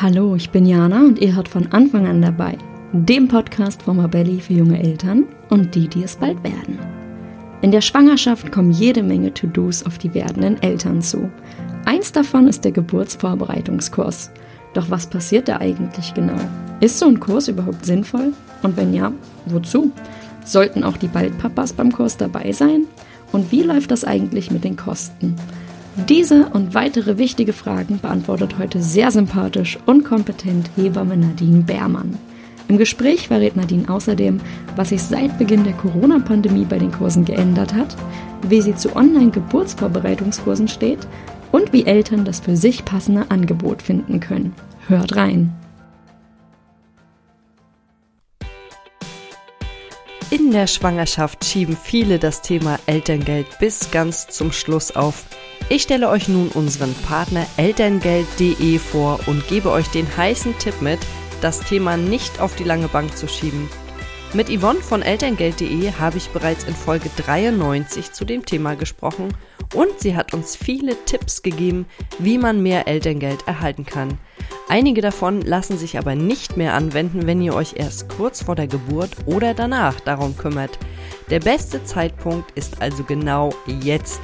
Hallo, ich bin Jana und ihr hört von Anfang an dabei, dem Podcast von Mabelli für junge Eltern und die, die es bald werden. In der Schwangerschaft kommen jede Menge To-Dos auf die werdenden Eltern zu. Eins davon ist der Geburtsvorbereitungskurs. Doch was passiert da eigentlich genau? Ist so ein Kurs überhaupt sinnvoll? Und wenn ja, wozu? Sollten auch die Baldpapas beim Kurs dabei sein? Und wie läuft das eigentlich mit den Kosten? Diese und weitere wichtige Fragen beantwortet heute sehr sympathisch und kompetent Hebamme Nadine Beermann. Im Gespräch verrät Nadine außerdem, was sich seit Beginn der Corona-Pandemie bei den Kursen geändert hat, wie sie zu Online-Geburtsvorbereitungskursen steht und wie Eltern das für sich passende Angebot finden können. Hört rein! In der Schwangerschaft schieben viele das Thema Elterngeld bis ganz zum Schluss auf. Ich stelle euch nun unseren Partner elterngeld.de vor und gebe euch den heißen Tipp mit, das Thema nicht auf die lange Bank zu schieben. Mit Yvonne von elterngeld.de habe ich bereits in Folge 93 zu dem Thema gesprochen und sie hat uns viele Tipps gegeben, wie man mehr Elterngeld erhalten kann. Einige davon lassen sich aber nicht mehr anwenden, wenn ihr euch erst kurz vor der Geburt oder danach darum kümmert. Der beste Zeitpunkt ist also genau jetzt.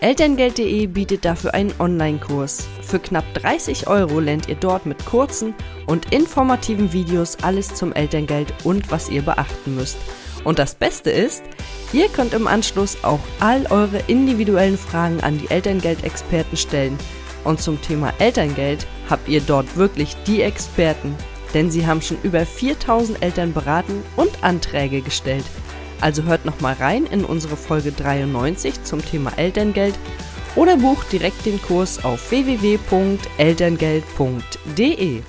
Elterngeld.de bietet dafür einen Online-Kurs. Für knapp 30 Euro lernt ihr dort mit kurzen und informativen Videos alles zum Elterngeld und was ihr beachten müsst. Und das Beste ist, ihr könnt im Anschluss auch all eure individuellen Fragen an die Elterngeldexperten stellen. Und zum Thema Elterngeld habt ihr dort wirklich die Experten, denn sie haben schon über 4000 Eltern beraten und Anträge gestellt. Also hört nochmal rein in unsere Folge 93 zum Thema Elterngeld oder bucht direkt den Kurs auf www.elterngeld.de.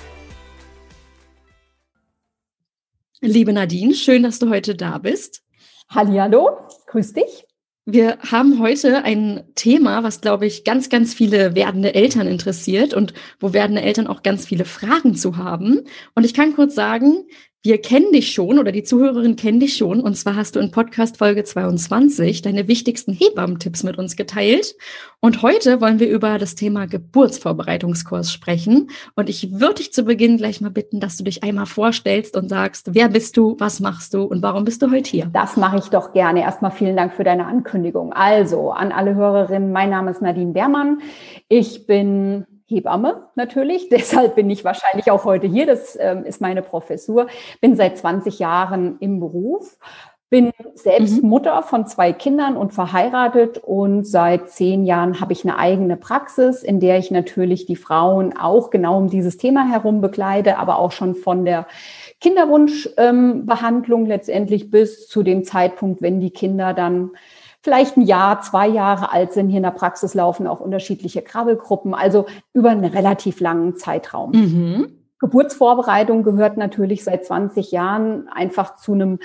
Liebe Nadine, schön, dass du heute da bist. Hallihallo, grüß dich. Wir haben heute ein Thema, was, glaube ich, ganz, ganz viele werdende Eltern interessiert und wo werdende Eltern auch ganz viele Fragen zu haben. Und ich kann kurz sagen, wir kennen dich schon oder die Zuhörerin kennen dich schon. Und zwar hast du in Podcast Folge 22 deine wichtigsten Hebammtipps mit uns geteilt. Und heute wollen wir über das Thema Geburtsvorbereitungskurs sprechen. Und ich würde dich zu Beginn gleich mal bitten, dass du dich einmal vorstellst und sagst, wer bist du, was machst du und warum bist du heute hier? Das mache ich doch gerne. Erstmal vielen Dank für deine Ankündigung. Also an alle Hörerinnen, mein Name ist Nadine Beermann. Ich bin Hebamme natürlich. Deshalb bin ich wahrscheinlich auch heute hier. Das ähm, ist meine Professur. Bin seit 20 Jahren im Beruf. Bin selbst mhm. Mutter von zwei Kindern und verheiratet und seit zehn Jahren habe ich eine eigene Praxis, in der ich natürlich die Frauen auch genau um dieses Thema herum begleite, aber auch schon von der Kinderwunschbehandlung ähm, letztendlich bis zu dem Zeitpunkt, wenn die Kinder dann vielleicht ein Jahr, zwei Jahre alt sind. Hier in der Praxis laufen auch unterschiedliche Krabbelgruppen, also über einen relativ langen Zeitraum. Mhm. Geburtsvorbereitung gehört natürlich seit 20 Jahren einfach zu einem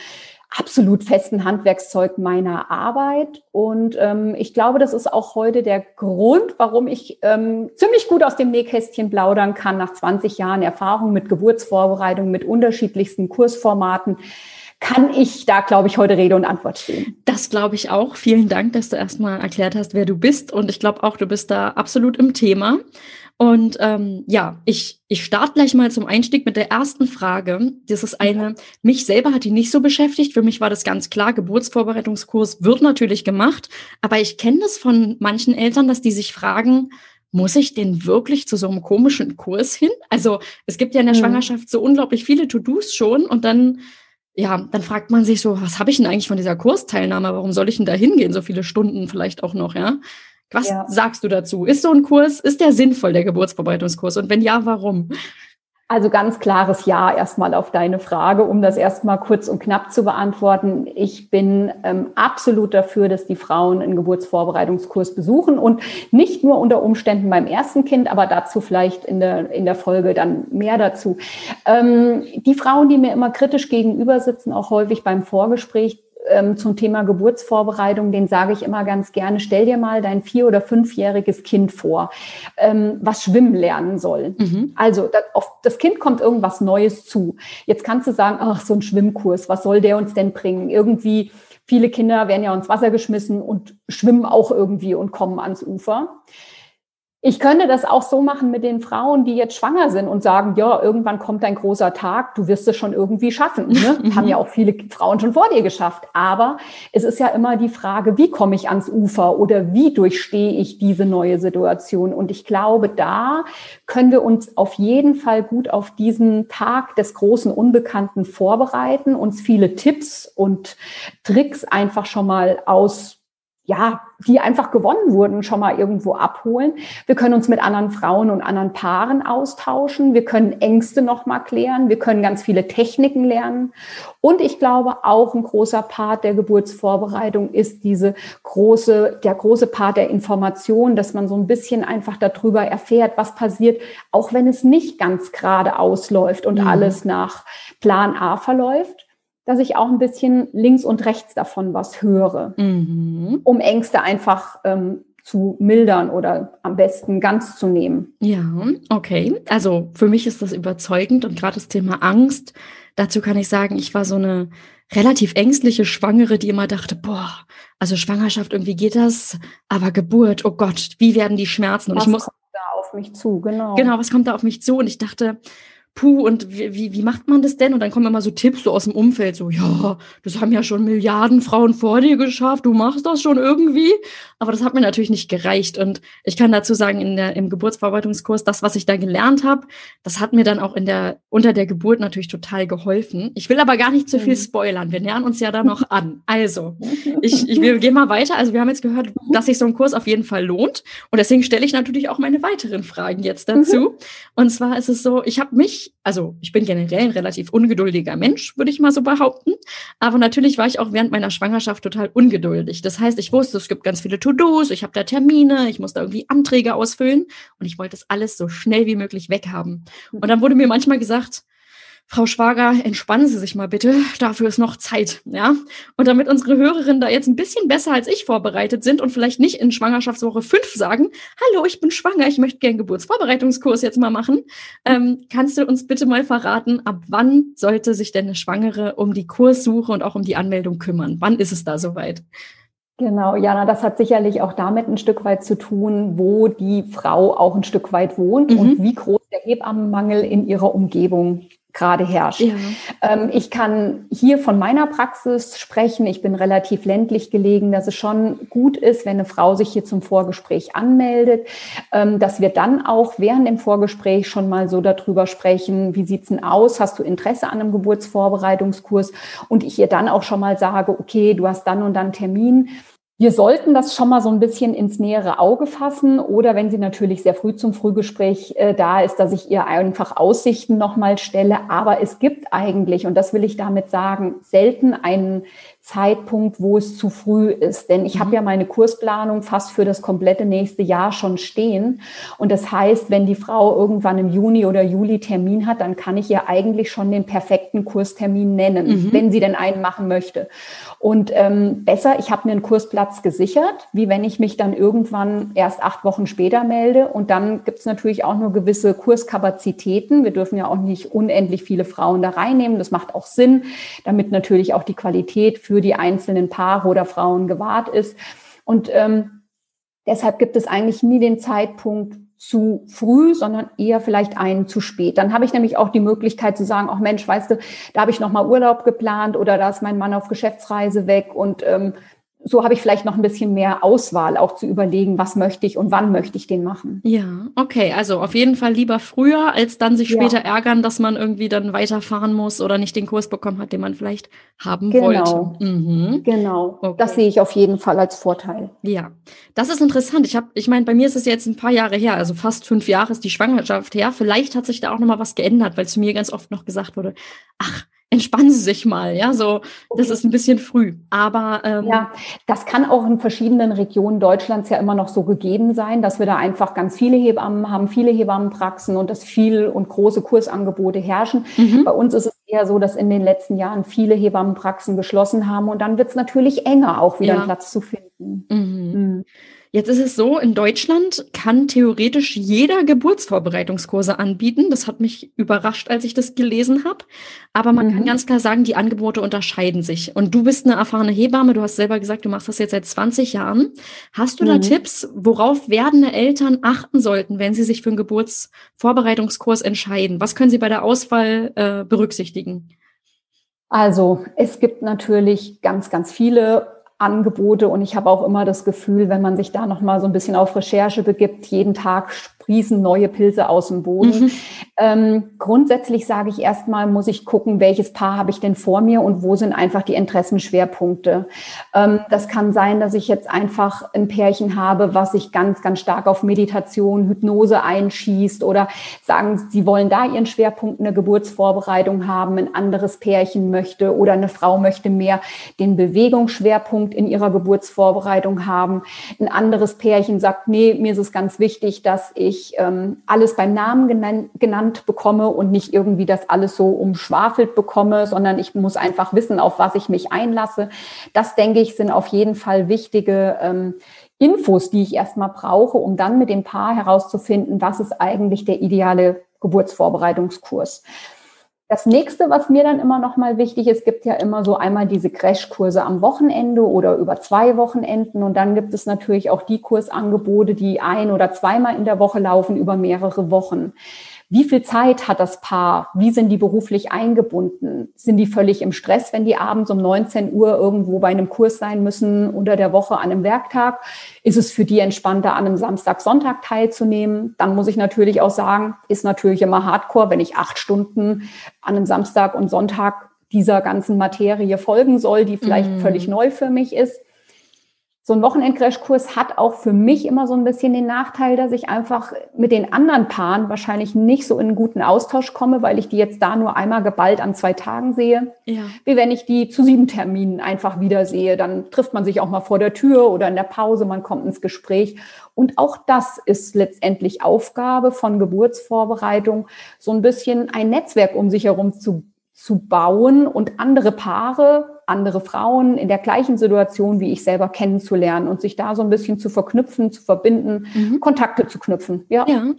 absolut festen Handwerkszeug meiner Arbeit. Und ähm, ich glaube, das ist auch heute der Grund, warum ich ähm, ziemlich gut aus dem Nähkästchen plaudern kann nach 20 Jahren Erfahrung mit Geburtsvorbereitung, mit unterschiedlichsten Kursformaten kann ich da, glaube ich, heute Rede und Antwort stehen. Das glaube ich auch. Vielen Dank, dass du erstmal erklärt hast, wer du bist. Und ich glaube auch, du bist da absolut im Thema. Und ähm, ja, ich, ich starte gleich mal zum Einstieg mit der ersten Frage. Das ist eine, mich selber hat die nicht so beschäftigt. Für mich war das ganz klar, Geburtsvorbereitungskurs wird natürlich gemacht. Aber ich kenne das von manchen Eltern, dass die sich fragen, muss ich denn wirklich zu so einem komischen Kurs hin? Also es gibt ja in der mhm. Schwangerschaft so unglaublich viele To-Dos schon und dann ja, dann fragt man sich so, was habe ich denn eigentlich von dieser Kursteilnahme? Warum soll ich denn da hingehen? So viele Stunden vielleicht auch noch, ja? Was ja. sagst du dazu? Ist so ein Kurs, ist der sinnvoll, der Geburtsvorbereitungskurs? Und wenn ja, warum? Also ganz klares Ja erstmal auf deine Frage, um das erstmal kurz und knapp zu beantworten. Ich bin ähm, absolut dafür, dass die Frauen einen Geburtsvorbereitungskurs besuchen und nicht nur unter Umständen beim ersten Kind, aber dazu vielleicht in der, in der Folge dann mehr dazu. Ähm, die Frauen, die mir immer kritisch gegenüber sitzen, auch häufig beim Vorgespräch, ähm, zum Thema Geburtsvorbereitung, den sage ich immer ganz gerne, stell dir mal dein vier- oder fünfjähriges Kind vor, ähm, was schwimmen lernen soll. Mhm. Also das, auf das Kind kommt irgendwas Neues zu. Jetzt kannst du sagen, ach, so ein Schwimmkurs, was soll der uns denn bringen? Irgendwie, viele Kinder werden ja ins Wasser geschmissen und schwimmen auch irgendwie und kommen ans Ufer. Ich könnte das auch so machen mit den Frauen, die jetzt schwanger sind und sagen, ja, irgendwann kommt ein großer Tag, du wirst es schon irgendwie schaffen. Ne? Haben ja auch viele Frauen schon vor dir geschafft. Aber es ist ja immer die Frage, wie komme ich ans Ufer oder wie durchstehe ich diese neue Situation? Und ich glaube, da können wir uns auf jeden Fall gut auf diesen Tag des großen Unbekannten vorbereiten, uns viele Tipps und Tricks einfach schon mal aus ja, die einfach gewonnen wurden, schon mal irgendwo abholen. Wir können uns mit anderen Frauen und anderen Paaren austauschen. Wir können Ängste noch mal klären. Wir können ganz viele Techniken lernen. Und ich glaube, auch ein großer Part der Geburtsvorbereitung ist diese große, der große Part der Information, dass man so ein bisschen einfach darüber erfährt, was passiert, auch wenn es nicht ganz gerade ausläuft und mhm. alles nach Plan A verläuft dass ich auch ein bisschen links und rechts davon was höre, mhm. um Ängste einfach ähm, zu mildern oder am besten ganz zu nehmen. Ja, okay. Also für mich ist das überzeugend und gerade das Thema Angst, dazu kann ich sagen, ich war so eine relativ ängstliche Schwangere, die immer dachte, boah, also Schwangerschaft, irgendwie geht das, aber Geburt, oh Gott, wie werden die Schmerzen? Und was ich muss kommt da auf mich zu, genau. Genau, was kommt da auf mich zu? Und ich dachte, puh, und wie, wie, macht man das denn? Und dann kommen immer so Tipps so aus dem Umfeld, so, ja, das haben ja schon Milliarden Frauen vor dir geschafft, du machst das schon irgendwie. Aber das hat mir natürlich nicht gereicht. Und ich kann dazu sagen, in der, im Geburtsverarbeitungskurs, das, was ich da gelernt habe, das hat mir dann auch in der, unter der Geburt natürlich total geholfen. Ich will aber gar nicht zu viel mhm. spoilern. Wir nähern uns ja da noch an. Also, ich, ich wir gehen mal weiter. Also, wir haben jetzt gehört, dass sich so ein Kurs auf jeden Fall lohnt. Und deswegen stelle ich natürlich auch meine weiteren Fragen jetzt dazu. Mhm. Und zwar ist es so, ich habe mich also ich bin generell ein relativ ungeduldiger Mensch, würde ich mal so behaupten. Aber natürlich war ich auch während meiner Schwangerschaft total ungeduldig. Das heißt, ich wusste, es gibt ganz viele To-Dos, ich habe da Termine, ich muss da irgendwie Anträge ausfüllen und ich wollte das alles so schnell wie möglich weghaben. Und dann wurde mir manchmal gesagt, Frau Schwager, entspannen Sie sich mal bitte, dafür ist noch Zeit, ja. Und damit unsere Hörerinnen da jetzt ein bisschen besser als ich vorbereitet sind und vielleicht nicht in Schwangerschaftswoche 5 sagen, hallo, ich bin schwanger, ich möchte gerne Geburtsvorbereitungskurs jetzt mal machen, ähm, kannst du uns bitte mal verraten, ab wann sollte sich denn eine Schwangere um die Kurssuche und auch um die Anmeldung kümmern? Wann ist es da soweit? Genau, Jana, das hat sicherlich auch damit ein Stück weit zu tun, wo die Frau auch ein Stück weit wohnt mhm. und wie groß der Hebammenmangel in ihrer Umgebung gerade herrscht. Ja. Ähm, ich kann hier von meiner Praxis sprechen. Ich bin relativ ländlich gelegen, dass es schon gut ist, wenn eine Frau sich hier zum Vorgespräch anmeldet, ähm, dass wir dann auch während dem Vorgespräch schon mal so darüber sprechen, wie sieht's denn aus? Hast du Interesse an einem Geburtsvorbereitungskurs? Und ich ihr dann auch schon mal sage, okay, du hast dann und dann Termin wir sollten das schon mal so ein bisschen ins nähere Auge fassen oder wenn sie natürlich sehr früh zum Frühgespräch äh, da ist, dass ich ihr einfach Aussichten nochmal stelle. Aber es gibt eigentlich, und das will ich damit sagen, selten einen Zeitpunkt, wo es zu früh ist. Denn ich mhm. habe ja meine Kursplanung fast für das komplette nächste Jahr schon stehen. Und das heißt, wenn die Frau irgendwann im Juni oder Juli Termin hat, dann kann ich ihr eigentlich schon den perfekten Kurstermin nennen, mhm. wenn sie denn einen machen möchte. Und ähm, besser, ich habe mir einen Kursplatz gesichert, wie wenn ich mich dann irgendwann erst acht Wochen später melde. Und dann gibt es natürlich auch nur gewisse Kurskapazitäten. Wir dürfen ja auch nicht unendlich viele Frauen da reinnehmen. Das macht auch Sinn, damit natürlich auch die Qualität für für die einzelnen Paare oder Frauen gewahrt ist. Und ähm, deshalb gibt es eigentlich nie den Zeitpunkt zu früh, sondern eher vielleicht einen zu spät. Dann habe ich nämlich auch die Möglichkeit zu sagen, ach Mensch, weißt du, da habe ich noch mal Urlaub geplant oder da ist mein Mann auf Geschäftsreise weg und ähm, so habe ich vielleicht noch ein bisschen mehr Auswahl, auch zu überlegen, was möchte ich und wann möchte ich den machen. Ja, okay. Also auf jeden Fall lieber früher, als dann sich später ja. ärgern, dass man irgendwie dann weiterfahren muss oder nicht den Kurs bekommen hat, den man vielleicht haben genau. wollte. Mhm. Genau. Okay. Das sehe ich auf jeden Fall als Vorteil. Ja, das ist interessant. Ich habe, ich meine, bei mir ist es jetzt ein paar Jahre her, also fast fünf Jahre ist die Schwangerschaft her. Vielleicht hat sich da auch noch mal was geändert, weil zu mir ganz oft noch gesagt wurde, ach, entspannen Sie sich mal, ja, so, das ist ein bisschen früh. Aber ähm, ja, das kann auch in verschiedenen Regionen Deutschlands ja immer noch so gegeben sein, dass wir da einfach ganz viele Hebammen haben, viele Hebammenpraxen und dass viel und große Kursangebote herrschen. Mhm. Bei uns ist es eher so, dass in den letzten Jahren viele Hebammenpraxen geschlossen haben und dann wird es natürlich enger, auch wieder ja. einen Platz zu finden. Mhm. Mhm. Jetzt ist es so, in Deutschland kann theoretisch jeder Geburtsvorbereitungskurse anbieten. Das hat mich überrascht, als ich das gelesen habe. Aber man mhm. kann ganz klar sagen, die Angebote unterscheiden sich. Und du bist eine erfahrene Hebamme. Du hast selber gesagt, du machst das jetzt seit 20 Jahren. Hast du mhm. da Tipps, worauf werdende Eltern achten sollten, wenn sie sich für einen Geburtsvorbereitungskurs entscheiden? Was können sie bei der Auswahl äh, berücksichtigen? Also es gibt natürlich ganz, ganz viele Angebote und ich habe auch immer das Gefühl, wenn man sich da noch mal so ein bisschen auf Recherche begibt, jeden Tag sprießen neue Pilze aus dem Boden. Mhm. Ähm, grundsätzlich sage ich erstmal, muss ich gucken, welches Paar habe ich denn vor mir und wo sind einfach die Interessenschwerpunkte. Ähm, das kann sein, dass ich jetzt einfach ein Pärchen habe, was sich ganz, ganz stark auf Meditation, Hypnose einschießt oder sagen, sie wollen da ihren Schwerpunkt eine Geburtsvorbereitung haben, ein anderes Pärchen möchte oder eine Frau möchte mehr den Bewegungsschwerpunkt in ihrer Geburtsvorbereitung haben. Ein anderes Pärchen sagt, nee, mir ist es ganz wichtig, dass ich ähm, alles beim Namen genannt, genannt bekomme und nicht irgendwie das alles so umschwafelt bekomme, sondern ich muss einfach wissen, auf was ich mich einlasse. Das, denke ich, sind auf jeden Fall wichtige ähm, Infos, die ich erstmal brauche, um dann mit dem Paar herauszufinden, was ist eigentlich der ideale Geburtsvorbereitungskurs. Das nächste, was mir dann immer noch mal wichtig ist, gibt ja immer so einmal diese Crashkurse am Wochenende oder über zwei Wochenenden und dann gibt es natürlich auch die Kursangebote, die ein oder zweimal in der Woche laufen über mehrere Wochen. Wie viel Zeit hat das Paar? Wie sind die beruflich eingebunden? Sind die völlig im Stress, wenn die abends um 19 Uhr irgendwo bei einem Kurs sein müssen unter der Woche an einem Werktag? Ist es für die entspannter, an einem Samstag, Sonntag teilzunehmen? Dann muss ich natürlich auch sagen, ist natürlich immer Hardcore, wenn ich acht Stunden an einem Samstag und Sonntag dieser ganzen Materie folgen soll, die vielleicht mm. völlig neu für mich ist so ein Wochenendcrashkurs hat auch für mich immer so ein bisschen den Nachteil, dass ich einfach mit den anderen Paaren wahrscheinlich nicht so in einen guten Austausch komme, weil ich die jetzt da nur einmal geballt an zwei Tagen sehe. Ja. Wie wenn ich die zu sieben Terminen einfach wieder sehe. Dann trifft man sich auch mal vor der Tür oder in der Pause, man kommt ins Gespräch. Und auch das ist letztendlich Aufgabe von Geburtsvorbereitung, so ein bisschen ein Netzwerk um sich herum zu zu bauen und andere Paare, andere Frauen in der gleichen Situation wie ich selber kennenzulernen und sich da so ein bisschen zu verknüpfen, zu verbinden, mhm. Kontakte zu knüpfen. Ja. ja.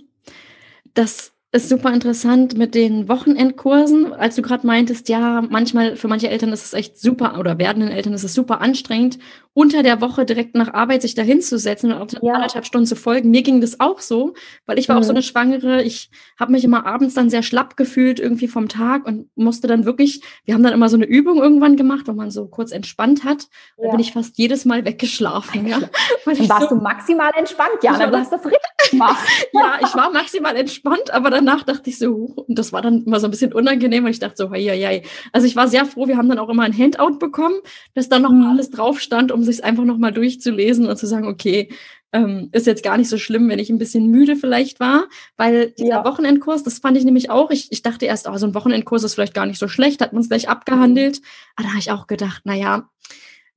Das ist super interessant mit den Wochenendkursen, als du gerade meintest, ja, manchmal für manche Eltern ist es echt super oder werdenden Eltern ist es super anstrengend, unter der Woche direkt nach Arbeit sich dahin zu setzen und auch ja. anderthalb Stunden zu folgen. Mir ging das auch so, weil ich war mhm. auch so mhm. eine Schwangere. Ich habe mich immer abends dann sehr schlapp gefühlt irgendwie vom Tag und musste dann wirklich, wir haben dann immer so eine Übung irgendwann gemacht, wo man so kurz entspannt hat. Ja. Da bin ich fast jedes Mal weggeschlafen. Ja, dann warst so, du maximal entspannt, ja, dann hast du das richtig gemacht. ja, ich war maximal entspannt, aber danach dachte ich so, und das war dann immer so ein bisschen unangenehm, weil ich dachte so, hei, hei. Also ich war sehr froh, wir haben dann auch immer ein Handout bekommen, dass dann noch mhm. alles drauf stand, um sich einfach noch mal durchzulesen und zu sagen, okay, ähm, ist jetzt gar nicht so schlimm, wenn ich ein bisschen müde vielleicht war, weil dieser ja. Wochenendkurs, das fand ich nämlich auch, ich, ich dachte erst, oh, so ein Wochenendkurs ist vielleicht gar nicht so schlecht, hat man es gleich abgehandelt. Aber da habe ich auch gedacht, na ja,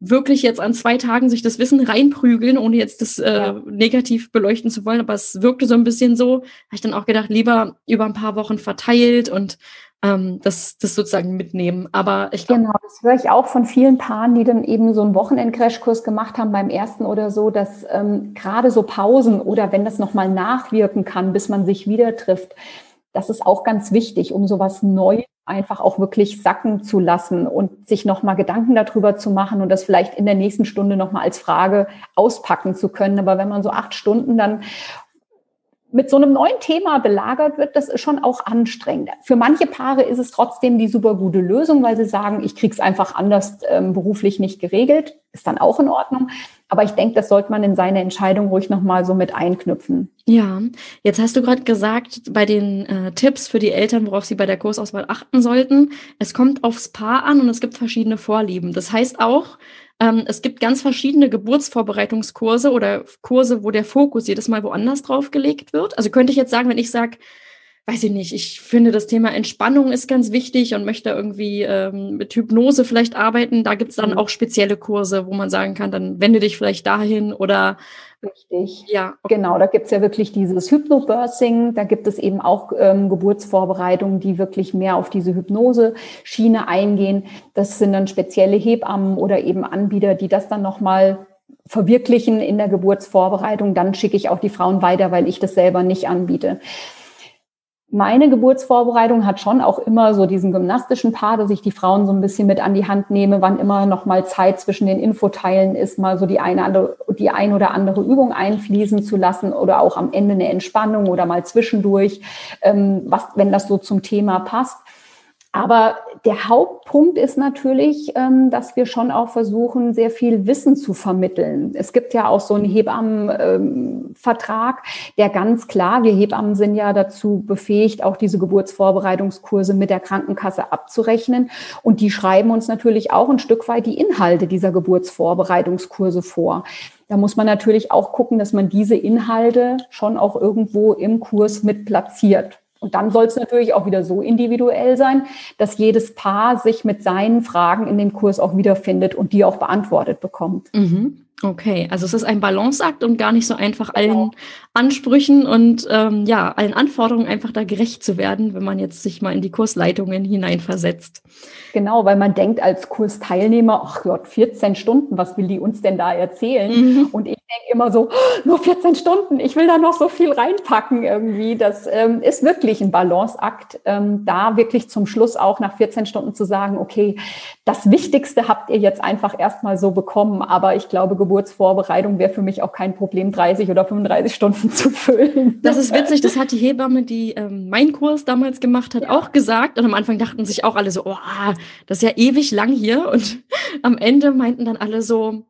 wirklich jetzt an zwei Tagen sich das Wissen reinprügeln, ohne jetzt das äh, ja. negativ beleuchten zu wollen, aber es wirkte so ein bisschen so, habe ich dann auch gedacht, lieber über ein paar Wochen verteilt und ähm, das, das sozusagen mitnehmen. Aber ich glaube. Genau, das höre ich auch von vielen Paaren, die dann eben so einen Wochenend-Crashkurs gemacht haben beim ersten oder so, dass ähm, gerade so Pausen oder wenn das nochmal nachwirken kann, bis man sich wieder trifft, das ist auch ganz wichtig, um sowas neu einfach auch wirklich sacken zu lassen und sich nochmal Gedanken darüber zu machen und das vielleicht in der nächsten Stunde nochmal als Frage auspacken zu können. Aber wenn man so acht Stunden dann mit so einem neuen Thema belagert wird, das ist schon auch anstrengend. Für manche Paare ist es trotzdem die super gute Lösung, weil sie sagen, ich krieg's einfach anders ähm, beruflich nicht geregelt. Ist dann auch in Ordnung. Aber ich denke, das sollte man in seine Entscheidung ruhig nochmal so mit einknüpfen. Ja, jetzt hast du gerade gesagt, bei den äh, Tipps für die Eltern, worauf sie bei der Kursauswahl achten sollten, es kommt aufs Paar an und es gibt verschiedene Vorlieben. Das heißt auch, ähm, es gibt ganz verschiedene Geburtsvorbereitungskurse oder Kurse, wo der Fokus jedes Mal woanders drauf gelegt wird. Also könnte ich jetzt sagen, wenn ich sage, weiß ich nicht, ich finde das Thema Entspannung ist ganz wichtig und möchte irgendwie ähm, mit Hypnose vielleicht arbeiten. Da gibt's dann mhm. auch spezielle Kurse, wo man sagen kann, dann wende dich vielleicht dahin oder Richtig. Ja. Genau, da gibt's ja wirklich dieses Hypnobirthing, da gibt es eben auch ähm, Geburtsvorbereitungen, die wirklich mehr auf diese Hypnose-Schiene eingehen. Das sind dann spezielle Hebammen oder eben Anbieter, die das dann nochmal verwirklichen in der Geburtsvorbereitung, dann schicke ich auch die Frauen weiter, weil ich das selber nicht anbiete. Meine Geburtsvorbereitung hat schon auch immer so diesen gymnastischen Part, dass ich die Frauen so ein bisschen mit an die Hand nehme, wann immer noch mal Zeit zwischen den Infoteilen ist, mal so die eine die ein oder andere Übung einfließen zu lassen oder auch am Ende eine Entspannung oder mal zwischendurch, ähm, was, wenn das so zum Thema passt. Aber der Hauptpunkt ist natürlich, ähm, dass wir schon auch versuchen, sehr viel Wissen zu vermitteln. Es gibt ja auch so einen Hebammenvertrag, der ganz klar, wir Hebammen sind ja dazu befähigt, auch diese Geburtsvorbereitungskurse mit der Krankenkasse abzurechnen. Und die schreiben uns natürlich auch ein Stück weit die Inhalte dieser Geburtsvorbereitungskurse vor. Da muss man natürlich auch gucken, dass man diese Inhalte schon auch irgendwo im Kurs mit platziert. Und dann soll es natürlich auch wieder so individuell sein, dass jedes Paar sich mit seinen Fragen in dem Kurs auch wiederfindet und die auch beantwortet bekommt. Mhm. Okay, also es ist ein Balanceakt und gar nicht so einfach allen genau. Ansprüchen und ähm, ja, allen Anforderungen einfach da gerecht zu werden, wenn man jetzt sich mal in die Kursleitungen hineinversetzt. Genau, weil man denkt als Kursteilnehmer, ach Gott, 14 Stunden, was will die uns denn da erzählen? Mhm. Und ich denke immer so, nur 14 Stunden, ich will da noch so viel reinpacken irgendwie. Das ähm, ist wirklich ein Balanceakt, ähm, da wirklich zum Schluss auch nach 14 Stunden zu sagen, okay, das Wichtigste habt ihr jetzt einfach erstmal so bekommen, aber ich glaube, Geburtsvorbereitung wäre für mich auch kein Problem, 30 oder 35 Stunden zu füllen. Das ist witzig, das hat die Hebamme, die ähm, meinen Kurs damals gemacht hat, ja. auch gesagt. Und am Anfang dachten sich auch alle so, oh, das ist ja ewig lang hier. Und am Ende meinten dann alle so,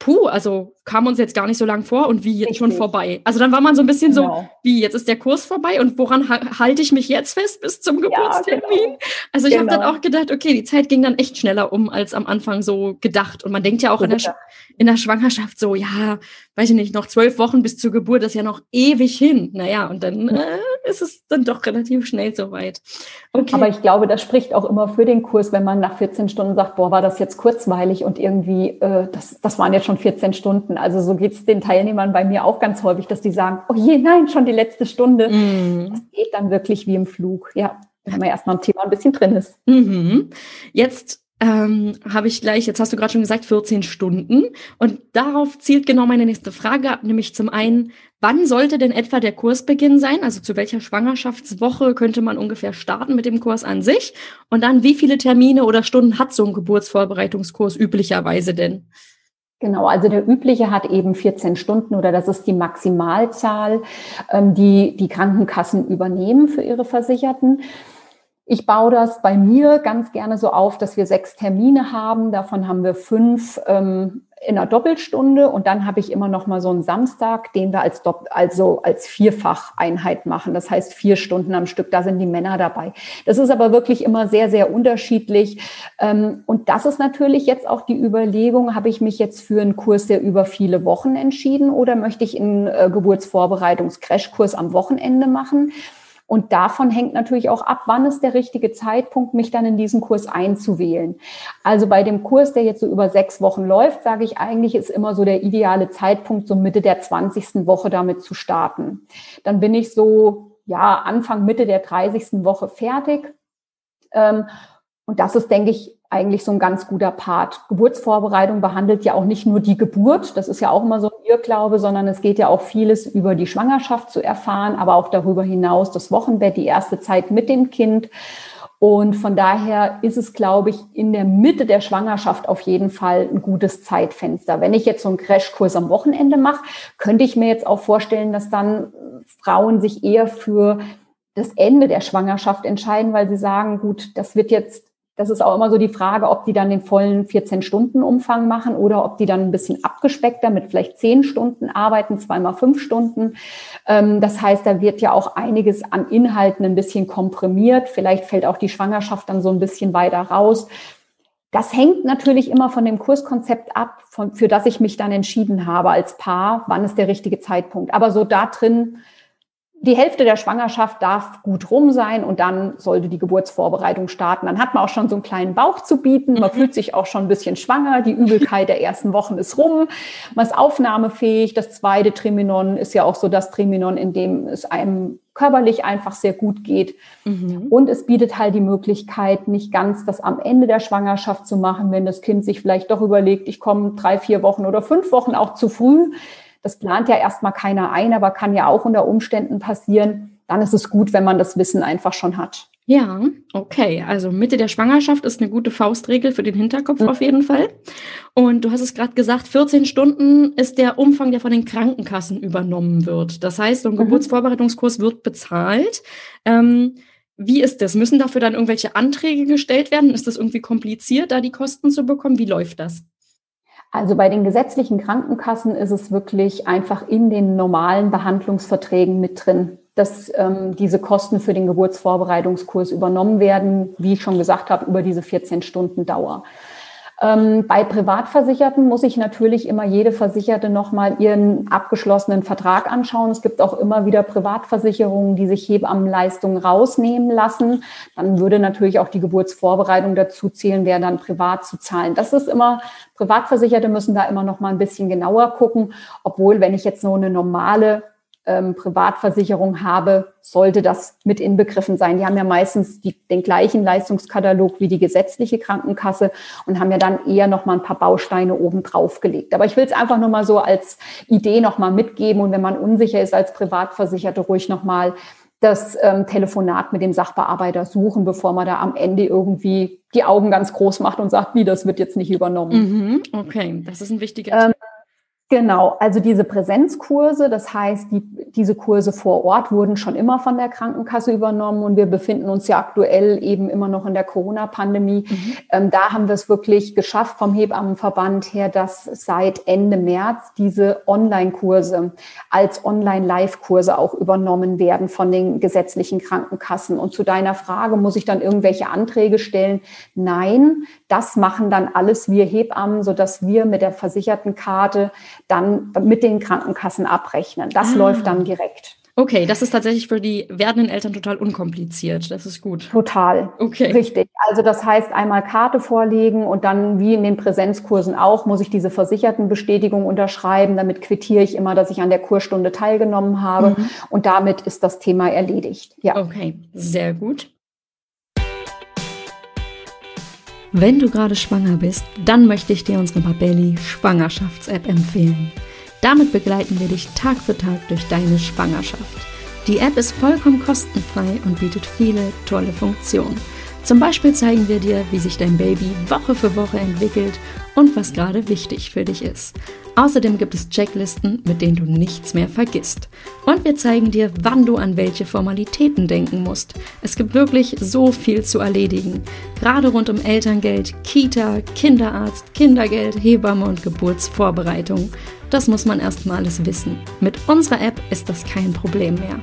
puh, also kam uns jetzt gar nicht so lang vor und wie jetzt Richtig. schon vorbei. Also dann war man so ein bisschen genau. so, wie jetzt ist der Kurs vorbei und woran ha halte ich mich jetzt fest bis zum Geburtstermin? Ja, genau. Also ich genau. habe dann auch gedacht, okay, die Zeit ging dann echt schneller um als am Anfang so gedacht. Und man denkt ja auch in der, in der Schwangerschaft so, ja, weiß ich nicht, noch zwölf Wochen bis zur Geburt, das ist ja noch ewig hin. Naja, und dann äh, ist es dann doch relativ schnell soweit. Okay. Aber ich glaube, das spricht auch immer für den Kurs, wenn man nach 14 Stunden sagt, boah, war das jetzt kurzweilig und irgendwie, äh, das, das waren jetzt schon 14 Stunden. Also so geht es den Teilnehmern bei mir auch ganz häufig, dass die sagen, oh je, nein, schon die letzte Stunde. Mhm. Das geht dann wirklich wie im Flug. Ja, wenn man erstmal im Thema ein bisschen drin ist. Mhm. Jetzt ähm, habe ich gleich, jetzt hast du gerade schon gesagt, 14 Stunden. Und darauf zielt genau meine nächste Frage ab, nämlich zum einen, wann sollte denn etwa der Kursbeginn sein? Also zu welcher Schwangerschaftswoche könnte man ungefähr starten mit dem Kurs an sich? Und dann, wie viele Termine oder Stunden hat so ein Geburtsvorbereitungskurs üblicherweise denn? Genau, also der übliche hat eben 14 Stunden oder das ist die Maximalzahl, ähm, die die Krankenkassen übernehmen für ihre Versicherten. Ich baue das bei mir ganz gerne so auf, dass wir sechs Termine haben. Davon haben wir fünf ähm, in einer Doppelstunde und dann habe ich immer noch mal so einen Samstag, den wir als Dopp also als Vierfacheinheit machen. Das heißt vier Stunden am Stück. Da sind die Männer dabei. Das ist aber wirklich immer sehr sehr unterschiedlich. Ähm, und das ist natürlich jetzt auch die Überlegung: Habe ich mich jetzt für einen Kurs, der über viele Wochen entschieden, oder möchte ich einen äh, Geburtsvorbereitungs-Crashkurs am Wochenende machen? Und davon hängt natürlich auch ab, wann ist der richtige Zeitpunkt, mich dann in diesen Kurs einzuwählen. Also bei dem Kurs, der jetzt so über sechs Wochen läuft, sage ich eigentlich, ist immer so der ideale Zeitpunkt, so Mitte der 20. Woche damit zu starten. Dann bin ich so, ja, Anfang, Mitte der 30. Woche fertig. Ähm, und das ist, denke ich, eigentlich so ein ganz guter Part. Geburtsvorbereitung behandelt ja auch nicht nur die Geburt, das ist ja auch immer so ein Irrglaube, sondern es geht ja auch vieles über die Schwangerschaft zu erfahren, aber auch darüber hinaus das Wochenbett, die erste Zeit mit dem Kind. Und von daher ist es, glaube ich, in der Mitte der Schwangerschaft auf jeden Fall ein gutes Zeitfenster. Wenn ich jetzt so einen Crashkurs am Wochenende mache, könnte ich mir jetzt auch vorstellen, dass dann Frauen sich eher für das Ende der Schwangerschaft entscheiden, weil sie sagen, gut, das wird jetzt das ist auch immer so die Frage, ob die dann den vollen 14-Stunden-Umfang machen oder ob die dann ein bisschen abgespeckter mit vielleicht 10 Stunden arbeiten, zweimal fünf Stunden. Ähm, das heißt, da wird ja auch einiges an Inhalten ein bisschen komprimiert. Vielleicht fällt auch die Schwangerschaft dann so ein bisschen weiter raus. Das hängt natürlich immer von dem Kurskonzept ab, für das ich mich dann entschieden habe als Paar, wann ist der richtige Zeitpunkt. Aber so da drin die Hälfte der Schwangerschaft darf gut rum sein und dann sollte die Geburtsvorbereitung starten. Dann hat man auch schon so einen kleinen Bauch zu bieten. Man mhm. fühlt sich auch schon ein bisschen schwanger. Die Übelkeit der ersten Wochen ist rum. Man ist aufnahmefähig. Das zweite Triminon ist ja auch so das Triminon, in dem es einem körperlich einfach sehr gut geht. Mhm. Und es bietet halt die Möglichkeit, nicht ganz das am Ende der Schwangerschaft zu machen, wenn das Kind sich vielleicht doch überlegt, ich komme drei, vier Wochen oder fünf Wochen auch zu früh. Das plant ja erstmal keiner ein, aber kann ja auch unter Umständen passieren. Dann ist es gut, wenn man das Wissen einfach schon hat. Ja, okay. Also Mitte der Schwangerschaft ist eine gute Faustregel für den Hinterkopf mhm. auf jeden Fall. Und du hast es gerade gesagt, 14 Stunden ist der Umfang, der von den Krankenkassen übernommen wird. Das heißt, so ein mhm. Geburtsvorbereitungskurs wird bezahlt. Ähm, wie ist das? Müssen dafür dann irgendwelche Anträge gestellt werden? Ist das irgendwie kompliziert, da die Kosten zu bekommen? Wie läuft das? Also bei den gesetzlichen Krankenkassen ist es wirklich einfach in den normalen Behandlungsverträgen mit drin dass ähm, diese Kosten für den Geburtsvorbereitungskurs übernommen werden, wie ich schon gesagt habe, über diese 14 Stunden Dauer. Ähm, bei Privatversicherten muss ich natürlich immer jede Versicherte nochmal ihren abgeschlossenen Vertrag anschauen. Es gibt auch immer wieder Privatversicherungen, die sich Hebammenleistungen rausnehmen lassen. Dann würde natürlich auch die Geburtsvorbereitung dazu zählen, wer dann privat zu zahlen. Das ist immer, Privatversicherte müssen da immer noch mal ein bisschen genauer gucken. Obwohl, wenn ich jetzt nur eine normale ähm, Privatversicherung habe, sollte das mit inbegriffen sein. Die haben ja meistens die, den gleichen Leistungskatalog wie die gesetzliche Krankenkasse und haben ja dann eher noch mal ein paar Bausteine oben drauf gelegt. Aber ich will es einfach nur mal so als Idee noch mal mitgeben und wenn man unsicher ist als Privatversicherte, ruhig noch mal das ähm, Telefonat mit dem Sachbearbeiter suchen, bevor man da am Ende irgendwie die Augen ganz groß macht und sagt, wie, das wird jetzt nicht übernommen. Mhm, okay, das ist ein wichtiger ähm, Genau, also diese Präsenzkurse, das heißt, die, diese Kurse vor Ort wurden schon immer von der Krankenkasse übernommen und wir befinden uns ja aktuell eben immer noch in der Corona-Pandemie. Mhm. Ähm, da haben wir es wirklich geschafft vom Hebammenverband her, dass seit Ende März diese Online-Kurse als Online-Live-Kurse auch übernommen werden von den gesetzlichen Krankenkassen. Und zu deiner Frage, muss ich dann irgendwelche Anträge stellen? Nein, das machen dann alles wir Hebammen, sodass wir mit der versicherten Karte dann mit den Krankenkassen abrechnen. Das ah. läuft dann direkt. Okay, das ist tatsächlich für die werdenden Eltern total unkompliziert. Das ist gut. Total. Okay. Richtig. Also das heißt, einmal Karte vorlegen und dann wie in den Präsenzkursen auch, muss ich diese Versichertenbestätigung unterschreiben. Damit quittiere ich immer, dass ich an der Kursstunde teilgenommen habe. Mhm. Und damit ist das Thema erledigt. Ja. Okay, sehr gut. Wenn du gerade schwanger bist, dann möchte ich dir unsere Babelli Schwangerschafts-App empfehlen. Damit begleiten wir dich Tag für Tag durch deine Schwangerschaft. Die App ist vollkommen kostenfrei und bietet viele tolle Funktionen. Zum Beispiel zeigen wir dir, wie sich dein Baby Woche für Woche entwickelt und was gerade wichtig für dich ist. Außerdem gibt es Checklisten, mit denen du nichts mehr vergisst. Und wir zeigen dir, wann du an welche Formalitäten denken musst. Es gibt wirklich so viel zu erledigen. Gerade rund um Elterngeld, Kita, Kinderarzt, Kindergeld, Hebamme und Geburtsvorbereitung. Das muss man erstmal alles wissen. Mit unserer App ist das kein Problem mehr.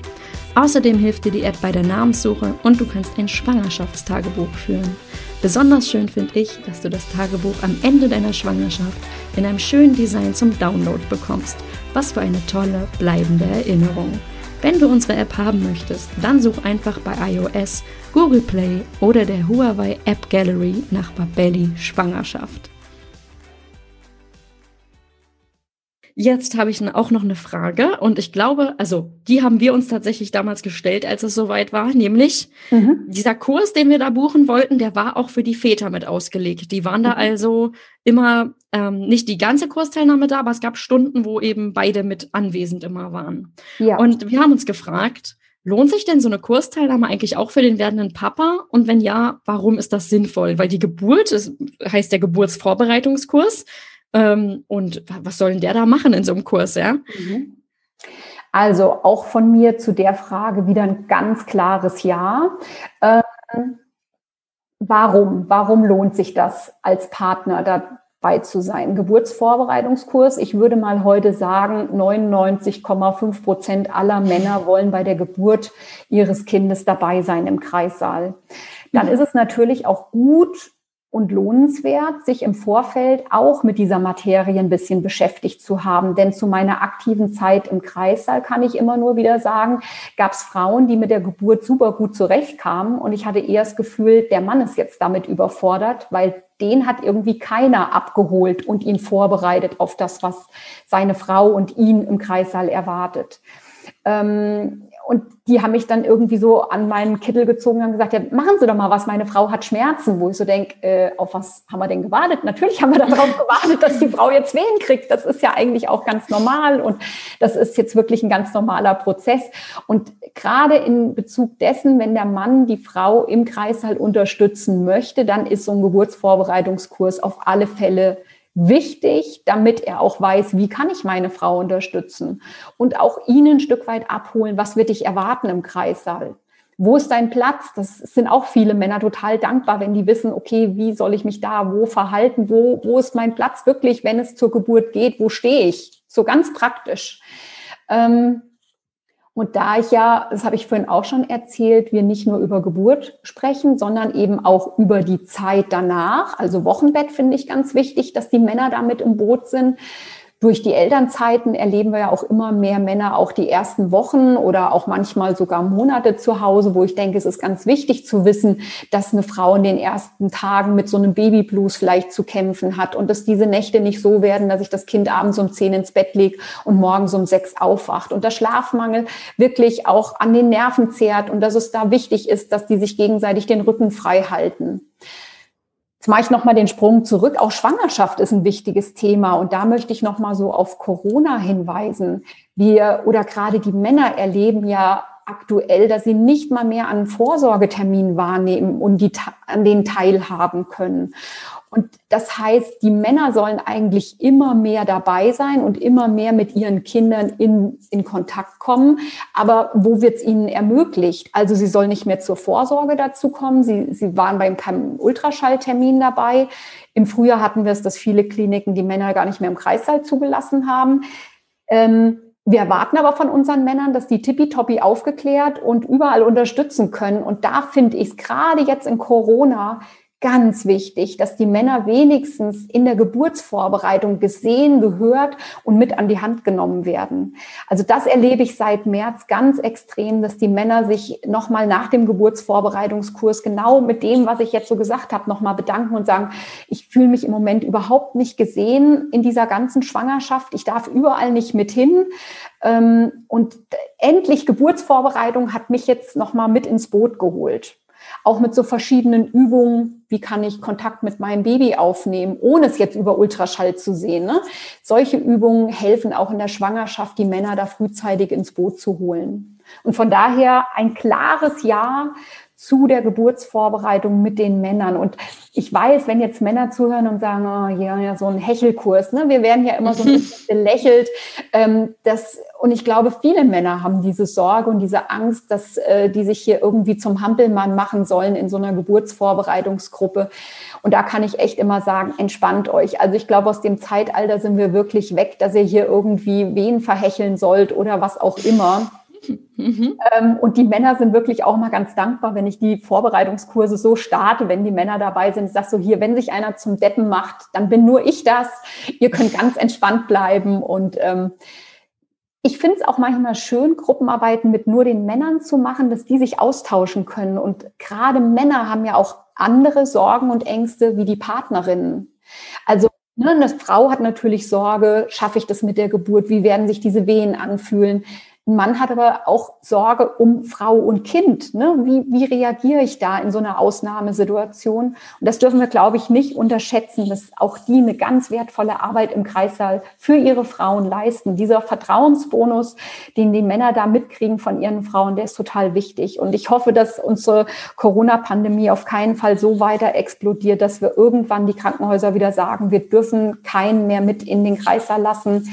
Außerdem hilft dir die App bei der Namenssuche und du kannst ein Schwangerschaftstagebuch führen. Besonders schön finde ich, dass du das Tagebuch am Ende deiner Schwangerschaft in einem schönen Design zum Download bekommst. Was für eine tolle, bleibende Erinnerung. Wenn du unsere App haben möchtest, dann such einfach bei iOS, Google Play oder der Huawei App Gallery nach Babelli Schwangerschaft. Jetzt habe ich auch noch eine Frage und ich glaube, also die haben wir uns tatsächlich damals gestellt, als es soweit war, nämlich mhm. dieser Kurs, den wir da buchen wollten, der war auch für die Väter mit ausgelegt. Die waren da mhm. also immer ähm, nicht die ganze Kursteilnahme da, aber es gab Stunden, wo eben beide mit anwesend immer waren. Ja. Und wir haben uns gefragt, lohnt sich denn so eine Kursteilnahme eigentlich auch für den werdenden Papa? Und wenn ja, warum ist das sinnvoll? Weil die Geburt ist, heißt der Geburtsvorbereitungskurs. Ähm, und was soll denn der da machen in so einem Kurs, ja? Mhm. Also auch von mir zu der Frage wieder ein ganz klares Ja. Ähm, warum? Warum lohnt sich das als Partner dabei zu sein? Geburtsvorbereitungskurs. Ich würde mal heute sagen, 99,5 Prozent aller Männer wollen bei der Geburt ihres Kindes dabei sein im Kreissaal. Dann mhm. ist es natürlich auch gut, und lohnenswert, sich im Vorfeld auch mit dieser Materie ein bisschen beschäftigt zu haben. Denn zu meiner aktiven Zeit im Kreissaal kann ich immer nur wieder sagen, gab es Frauen, die mit der Geburt super gut zurechtkamen. Und ich hatte eher das Gefühl, der Mann ist jetzt damit überfordert, weil den hat irgendwie keiner abgeholt und ihn vorbereitet auf das, was seine Frau und ihn im Kreissaal erwartet. Ähm, und die haben mich dann irgendwie so an meinen Kittel gezogen und gesagt, ja, machen Sie doch mal was, meine Frau hat Schmerzen, wo ich so denke, äh, auf was haben wir denn gewartet? Natürlich haben wir darauf gewartet, dass die Frau jetzt Wehen kriegt. Das ist ja eigentlich auch ganz normal und das ist jetzt wirklich ein ganz normaler Prozess. Und gerade in Bezug dessen, wenn der Mann die Frau im Kreißsaal unterstützen möchte, dann ist so ein Geburtsvorbereitungskurs auf alle Fälle wichtig, damit er auch weiß, wie kann ich meine Frau unterstützen und auch ihn ein Stück weit abholen, was wird dich erwarten im Kreissaal. Wo ist dein Platz? Das sind auch viele Männer total dankbar, wenn die wissen, okay, wie soll ich mich da wo verhalten? Wo, wo ist mein Platz wirklich, wenn es zur Geburt geht? Wo stehe ich? So ganz praktisch. Ähm, und da ich ja, das habe ich vorhin auch schon erzählt, wir nicht nur über Geburt sprechen, sondern eben auch über die Zeit danach. Also Wochenbett finde ich ganz wichtig, dass die Männer damit im Boot sind durch die Elternzeiten erleben wir ja auch immer mehr Männer auch die ersten Wochen oder auch manchmal sogar Monate zu Hause, wo ich denke, es ist ganz wichtig zu wissen, dass eine Frau in den ersten Tagen mit so einem Babyblues vielleicht zu kämpfen hat und dass diese Nächte nicht so werden, dass ich das Kind abends um zehn ins Bett lege und morgens um sechs aufwacht und der Schlafmangel wirklich auch an den Nerven zehrt und dass es da wichtig ist, dass die sich gegenseitig den Rücken frei halten. Jetzt mache ich nochmal den Sprung zurück. Auch Schwangerschaft ist ein wichtiges Thema. Und da möchte ich nochmal so auf Corona hinweisen. Wir oder gerade die Männer erleben ja aktuell, dass sie nicht mal mehr an Vorsorgeterminen wahrnehmen und die an denen teilhaben können. Und das heißt, die Männer sollen eigentlich immer mehr dabei sein und immer mehr mit ihren Kindern in, in Kontakt kommen. Aber wo wird es ihnen ermöglicht? Also sie sollen nicht mehr zur Vorsorge dazu kommen. Sie, sie waren beim Ultraschalltermin dabei. Im Frühjahr hatten wir es, dass viele Kliniken die Männer gar nicht mehr im Kreissaal zugelassen haben. Ähm, wir erwarten aber von unseren Männern, dass die tippitoppi aufgeklärt und überall unterstützen können. Und da finde ich es gerade jetzt in Corona ganz wichtig, dass die Männer wenigstens in der Geburtsvorbereitung gesehen, gehört und mit an die Hand genommen werden. Also das erlebe ich seit März ganz extrem, dass die Männer sich nochmal nach dem Geburtsvorbereitungskurs genau mit dem, was ich jetzt so gesagt habe, nochmal bedanken und sagen, ich fühle mich im Moment überhaupt nicht gesehen in dieser ganzen Schwangerschaft. Ich darf überall nicht mit hin. Ähm, und endlich Geburtsvorbereitung hat mich jetzt nochmal mit ins Boot geholt auch mit so verschiedenen Übungen, wie kann ich Kontakt mit meinem Baby aufnehmen, ohne es jetzt über Ultraschall zu sehen. Ne? Solche Übungen helfen auch in der Schwangerschaft, die Männer da frühzeitig ins Boot zu holen. Und von daher ein klares Ja zu der Geburtsvorbereitung mit den Männern. Und ich weiß, wenn jetzt Männer zuhören und sagen, oh, ja, ja, so ein Hechelkurs, ne? wir werden ja immer so ein bisschen belächelt. Ähm, das, und ich glaube, viele Männer haben diese Sorge und diese Angst, dass äh, die sich hier irgendwie zum Hampelmann machen sollen in so einer Geburtsvorbereitungsgruppe. Und da kann ich echt immer sagen, entspannt euch. Also ich glaube, aus dem Zeitalter sind wir wirklich weg, dass ihr hier irgendwie wen verhecheln sollt oder was auch immer. Mhm. Und die Männer sind wirklich auch mal ganz dankbar, wenn ich die Vorbereitungskurse so starte, wenn die Männer dabei sind. Ich sage so, hier, wenn sich einer zum Deppen macht, dann bin nur ich das. Ihr könnt ganz entspannt bleiben. Und ähm, ich finde es auch manchmal schön, Gruppenarbeiten mit nur den Männern zu machen, dass die sich austauschen können. Und gerade Männer haben ja auch andere Sorgen und Ängste wie die Partnerinnen. Also Ne, eine Frau hat natürlich Sorge, schaffe ich das mit der Geburt? Wie werden sich diese Wehen anfühlen? Mann hat aber auch Sorge um Frau und Kind. Ne? Wie, wie reagiere ich da in so einer Ausnahmesituation? Und das dürfen wir, glaube ich, nicht unterschätzen, dass auch die eine ganz wertvolle Arbeit im Kreissaal für ihre Frauen leisten. Dieser Vertrauensbonus, den die Männer da mitkriegen von ihren Frauen, der ist total wichtig. Und ich hoffe, dass unsere Corona-Pandemie auf keinen Fall so weiter explodiert, dass wir irgendwann die Krankenhäuser wieder sagen, wir dürfen keinen mehr mit in den Kreissaal lassen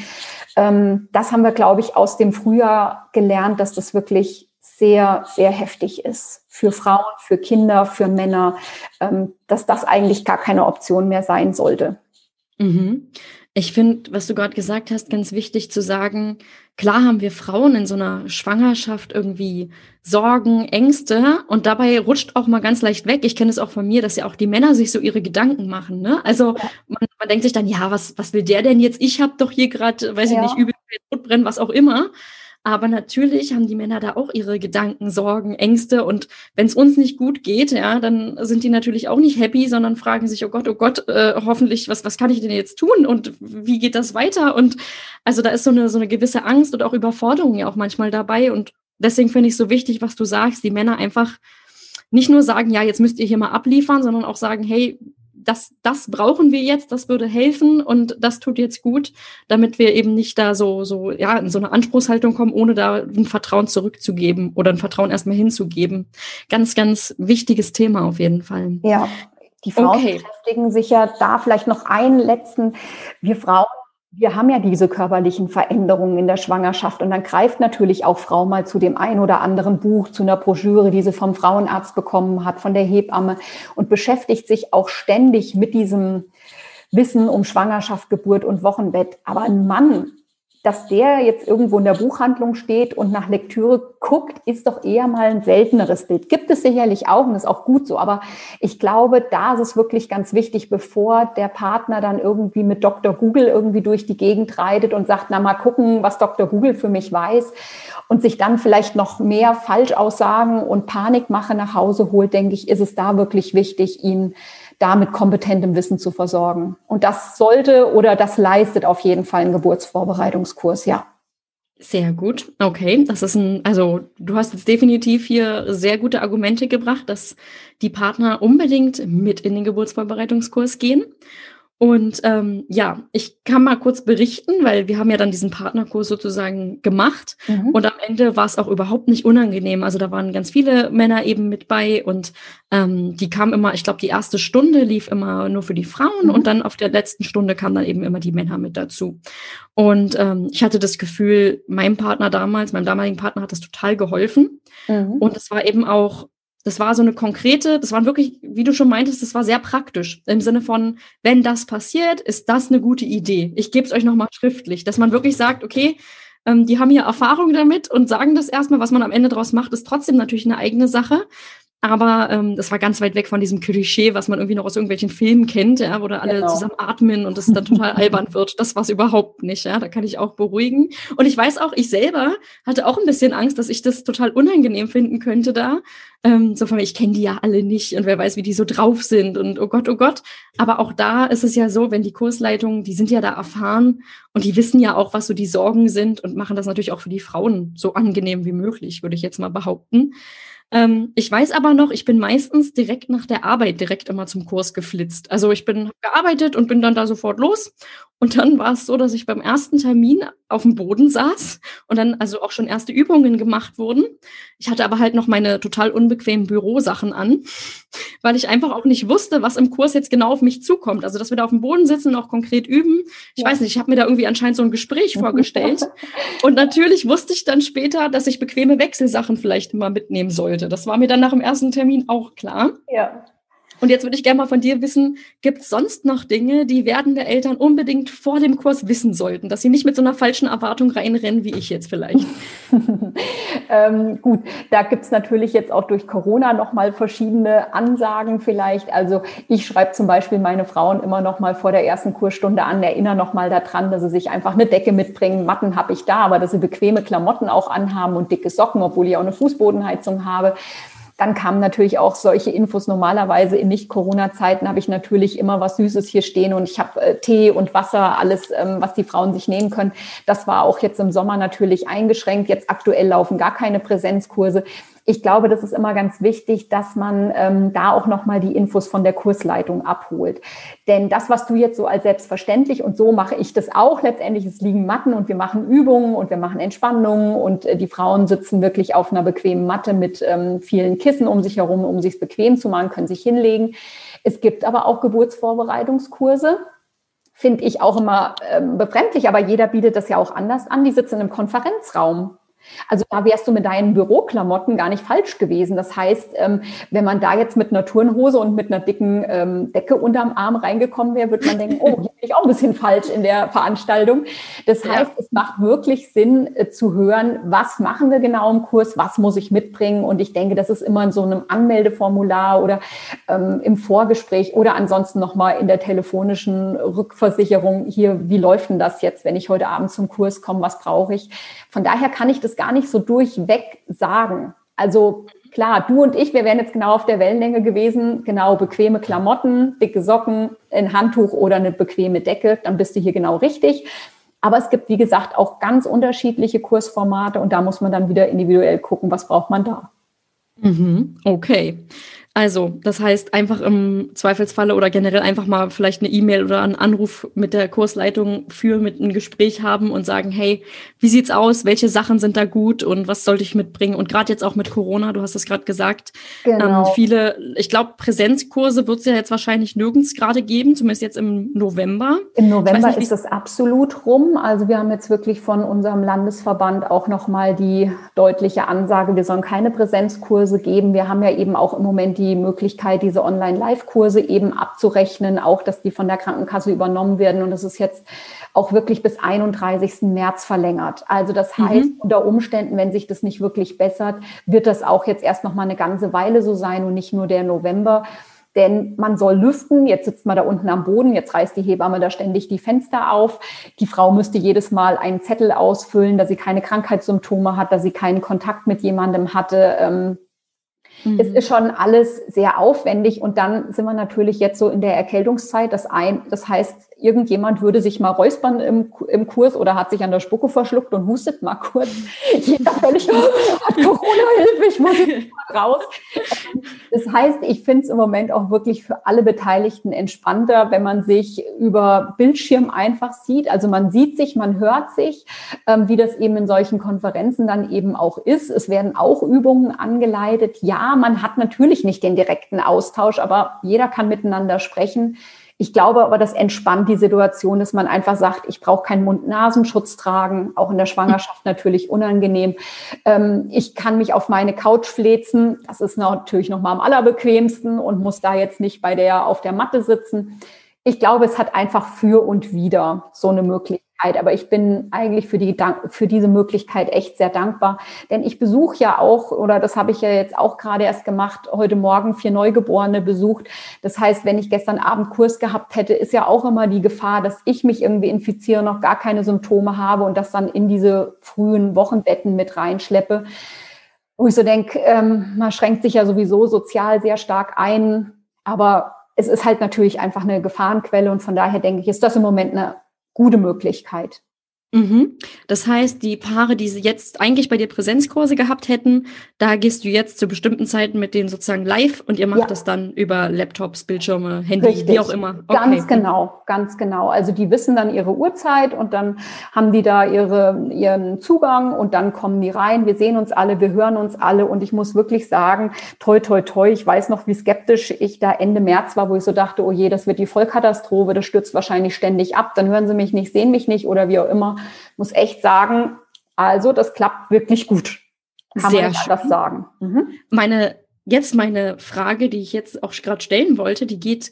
ähm, das haben wir, glaube ich, aus dem Frühjahr gelernt, dass das wirklich sehr, sehr heftig ist für Frauen, für Kinder, für Männer, ähm, dass das eigentlich gar keine Option mehr sein sollte. Mhm. Ich finde, was du gerade gesagt hast, ganz wichtig zu sagen, klar haben wir Frauen in so einer Schwangerschaft irgendwie Sorgen, Ängste und dabei rutscht auch mal ganz leicht weg. Ich kenne es auch von mir, dass ja auch die Männer sich so ihre Gedanken machen. Ne? Also man, man denkt sich dann, ja, was, was will der denn jetzt? Ich habe doch hier gerade, weiß ja. ich nicht, übel brennen, was auch immer. Aber natürlich haben die Männer da auch ihre Gedanken, Sorgen, Ängste. Und wenn es uns nicht gut geht, ja, dann sind die natürlich auch nicht happy, sondern fragen sich, oh Gott, oh Gott, äh, hoffentlich, was, was kann ich denn jetzt tun? Und wie geht das weiter? Und also da ist so eine, so eine gewisse Angst und auch Überforderung ja auch manchmal dabei. Und deswegen finde ich so wichtig, was du sagst, die Männer einfach nicht nur sagen, ja, jetzt müsst ihr hier mal abliefern, sondern auch sagen, hey, das, das brauchen wir jetzt, das würde helfen und das tut jetzt gut, damit wir eben nicht da so, so, ja, in so eine Anspruchshaltung kommen, ohne da ein Vertrauen zurückzugeben oder ein Vertrauen erstmal hinzugeben. Ganz, ganz wichtiges Thema auf jeden Fall. Ja, die Frauen okay. beschäftigen sich ja da vielleicht noch einen letzten. Wir Frauen wir haben ja diese körperlichen Veränderungen in der Schwangerschaft und dann greift natürlich auch Frau mal zu dem ein oder anderen Buch, zu einer Broschüre, die sie vom Frauenarzt bekommen hat, von der Hebamme und beschäftigt sich auch ständig mit diesem Wissen um Schwangerschaft, Geburt und Wochenbett. Aber ein Mann dass der jetzt irgendwo in der Buchhandlung steht und nach Lektüre guckt, ist doch eher mal ein selteneres Bild. Gibt es sicherlich auch und ist auch gut so. Aber ich glaube, da ist es wirklich ganz wichtig, bevor der Partner dann irgendwie mit Dr. Google irgendwie durch die Gegend reitet und sagt, na mal gucken, was Dr. Google für mich weiß und sich dann vielleicht noch mehr Falschaussagen und Panikmache nach Hause holt, denke ich, ist es da wirklich wichtig, ihn da mit kompetentem Wissen zu versorgen. Und das sollte oder das leistet auf jeden Fall ein Geburtsvorbereitungskurs, ja. Sehr gut. Okay, das ist ein, also du hast jetzt definitiv hier sehr gute Argumente gebracht, dass die Partner unbedingt mit in den Geburtsvorbereitungskurs gehen. Und ähm, ja, ich kann mal kurz berichten, weil wir haben ja dann diesen Partnerkurs sozusagen gemacht mhm. und am Ende war es auch überhaupt nicht unangenehm. Also da waren ganz viele Männer eben mit bei und ähm, die kamen immer, ich glaube, die erste Stunde lief immer nur für die Frauen mhm. und dann auf der letzten Stunde kamen dann eben immer die Männer mit dazu. Und ähm, ich hatte das Gefühl, meinem Partner damals, meinem damaligen Partner hat das total geholfen. Mhm. Und es war eben auch das war so eine konkrete, das waren wirklich, wie du schon meintest, das war sehr praktisch. Im Sinne von, wenn das passiert, ist das eine gute Idee. Ich gebe es euch nochmal schriftlich, dass man wirklich sagt, okay, ähm, die haben hier Erfahrung damit und sagen das erstmal, was man am Ende daraus macht, ist trotzdem natürlich eine eigene Sache. Aber ähm, das war ganz weit weg von diesem Klischee, was man irgendwie noch aus irgendwelchen Filmen kennt, ja, wo da alle genau. zusammen atmen und es dann total albern wird. Das war es überhaupt nicht, ja. Da kann ich auch beruhigen. Und ich weiß auch, ich selber hatte auch ein bisschen Angst, dass ich das total unangenehm finden könnte da. Ähm, so von mir, ich kenne die ja alle nicht und wer weiß, wie die so drauf sind und oh Gott, oh Gott. Aber auch da ist es ja so, wenn die Kursleitungen, die sind ja da erfahren und die wissen ja auch, was so die Sorgen sind und machen das natürlich auch für die Frauen so angenehm wie möglich, würde ich jetzt mal behaupten. Ähm, ich weiß aber noch, ich bin meistens direkt nach der Arbeit direkt immer zum Kurs geflitzt. Also ich bin gearbeitet und bin dann da sofort los. Und dann war es so, dass ich beim ersten Termin auf dem Boden saß und dann also auch schon erste Übungen gemacht wurden. Ich hatte aber halt noch meine total unbequemen Bürosachen an, weil ich einfach auch nicht wusste, was im Kurs jetzt genau auf mich zukommt. Also dass wir da auf dem Boden sitzen und auch konkret üben. Ich ja. weiß nicht, ich habe mir da irgendwie anscheinend so ein Gespräch vorgestellt. und natürlich wusste ich dann später, dass ich bequeme Wechselsachen vielleicht immer mitnehmen sollte. Das war mir dann nach dem ersten Termin auch klar. Ja. Und jetzt würde ich gerne mal von dir wissen, gibt es sonst noch Dinge, die werdende Eltern unbedingt vor dem Kurs wissen sollten, dass sie nicht mit so einer falschen Erwartung reinrennen, wie ich jetzt vielleicht? ähm, gut, da gibt es natürlich jetzt auch durch Corona nochmal verschiedene Ansagen vielleicht. Also ich schreibe zum Beispiel meine Frauen immer noch mal vor der ersten Kursstunde an, erinnere noch mal daran, dass sie sich einfach eine Decke mitbringen. Matten habe ich da, aber dass sie bequeme Klamotten auch anhaben und dicke Socken, obwohl ich auch eine Fußbodenheizung habe. Dann kamen natürlich auch solche Infos. Normalerweise in Nicht-Corona-Zeiten habe ich natürlich immer was Süßes hier stehen und ich habe äh, Tee und Wasser, alles, ähm, was die Frauen sich nehmen können. Das war auch jetzt im Sommer natürlich eingeschränkt. Jetzt aktuell laufen gar keine Präsenzkurse ich glaube, das ist immer ganz wichtig, dass man ähm, da auch nochmal die Infos von der Kursleitung abholt. Denn das, was du jetzt so als selbstverständlich und so mache ich das auch letztendlich, es liegen Matten und wir machen Übungen und wir machen Entspannungen und äh, die Frauen sitzen wirklich auf einer bequemen Matte mit ähm, vielen Kissen um sich herum, um sich bequem zu machen, können sich hinlegen. Es gibt aber auch Geburtsvorbereitungskurse finde ich auch immer ähm, befremdlich, aber jeder bietet das ja auch anders an. Die sitzen im Konferenzraum. Also da wärst du mit deinen Büroklamotten gar nicht falsch gewesen. Das heißt, ähm, wenn man da jetzt mit einer Turnhose und mit einer dicken ähm, Decke unterm Arm reingekommen wäre, würde man denken, oh, hier bin ich auch ein bisschen falsch in der Veranstaltung. Das heißt, ja. es macht wirklich Sinn äh, zu hören, was machen wir genau im Kurs, was muss ich mitbringen. Und ich denke, das ist immer in so einem Anmeldeformular oder ähm, im Vorgespräch oder ansonsten nochmal in der telefonischen Rückversicherung hier, wie läuft denn das jetzt, wenn ich heute Abend zum Kurs komme, was brauche ich? Von daher kann ich das gar nicht so durchweg sagen. Also klar, du und ich, wir wären jetzt genau auf der Wellenlänge gewesen, genau bequeme Klamotten, dicke Socken, ein Handtuch oder eine bequeme Decke, dann bist du hier genau richtig. Aber es gibt, wie gesagt, auch ganz unterschiedliche Kursformate und da muss man dann wieder individuell gucken, was braucht man da. Mhm, okay. Also, das heißt, einfach im Zweifelsfalle oder generell einfach mal vielleicht eine E-Mail oder einen Anruf mit der Kursleitung führen, mit einem Gespräch haben und sagen, hey, wie sieht's aus? Welche Sachen sind da gut und was sollte ich mitbringen? Und gerade jetzt auch mit Corona, du hast es gerade gesagt, genau. ähm, viele, ich glaube, Präsenzkurse wird es ja jetzt wahrscheinlich nirgends gerade geben, zumindest jetzt im November. Im November nicht, ist es absolut rum. Also wir haben jetzt wirklich von unserem Landesverband auch nochmal die deutliche Ansage, wir sollen keine Präsenzkurse geben. Wir haben ja eben auch im Moment die die Möglichkeit, diese Online-Live-Kurse eben abzurechnen, auch dass die von der Krankenkasse übernommen werden. Und das ist jetzt auch wirklich bis 31. März verlängert. Also das mhm. heißt, mhm. unter Umständen, wenn sich das nicht wirklich bessert, wird das auch jetzt erst noch mal eine ganze Weile so sein und nicht nur der November. Denn man soll lüften. Jetzt sitzt man da unten am Boden. Jetzt reißt die Hebamme da ständig die Fenster auf. Die Frau müsste jedes Mal einen Zettel ausfüllen, dass sie keine Krankheitssymptome hat, dass sie keinen Kontakt mit jemandem hatte. Mhm. Es ist schon alles sehr aufwendig und dann sind wir natürlich jetzt so in der Erkältungszeit. Das, ein, das heißt, irgendjemand würde sich mal räuspern im, im Kurs oder hat sich an der Spucke verschluckt und hustet mal kurz. Jeder völlig, oh, hat Corona, Hilfe, ich muss jetzt mal raus. Das heißt, ich finde es im Moment auch wirklich für alle Beteiligten entspannter, wenn man sich über Bildschirm einfach sieht. Also man sieht sich, man hört sich, ähm, wie das eben in solchen Konferenzen dann eben auch ist. Es werden auch Übungen angeleitet. Ja, man hat natürlich nicht den direkten Austausch, aber jeder kann miteinander sprechen. Ich glaube aber, das entspannt die Situation, dass man einfach sagt, ich brauche keinen Mund-Nasenschutz tragen, auch in der Schwangerschaft natürlich unangenehm. Ähm, ich kann mich auf meine Couch flezen. Das ist natürlich noch mal am allerbequemsten und muss da jetzt nicht bei der auf der Matte sitzen. Ich glaube, es hat einfach für und wieder so eine Möglichkeit. Aber ich bin eigentlich für, die, für diese Möglichkeit echt sehr dankbar. Denn ich besuche ja auch, oder das habe ich ja jetzt auch gerade erst gemacht, heute Morgen vier Neugeborene besucht. Das heißt, wenn ich gestern Abend Kurs gehabt hätte, ist ja auch immer die Gefahr, dass ich mich irgendwie infiziere, noch gar keine Symptome habe und das dann in diese frühen Wochenbetten mit reinschleppe. Wo ich so denke, ähm, man schränkt sich ja sowieso sozial sehr stark ein. Aber es ist halt natürlich einfach eine Gefahrenquelle und von daher denke ich, ist das im Moment eine gute Möglichkeit. Mhm. Das heißt, die Paare, die sie jetzt eigentlich bei dir Präsenzkurse gehabt hätten, da gehst du jetzt zu bestimmten Zeiten mit denen sozusagen live und ihr macht ja. das dann über Laptops, Bildschirme, Handy, Richtig. wie auch immer. Okay. Ganz genau, ganz genau. Also die wissen dann ihre Uhrzeit und dann haben die da ihre, ihren Zugang und dann kommen die rein. Wir sehen uns alle, wir hören uns alle und ich muss wirklich sagen, toi, toi, toi, ich weiß noch, wie skeptisch ich da Ende März war, wo ich so dachte, oh je, das wird die Vollkatastrophe, das stürzt wahrscheinlich ständig ab, dann hören sie mich nicht, sehen mich nicht oder wie auch immer muss echt sagen, also das klappt wirklich gut. Kann Sehr man das sagen. Mhm. Meine, jetzt meine Frage, die ich jetzt auch gerade stellen wollte, die geht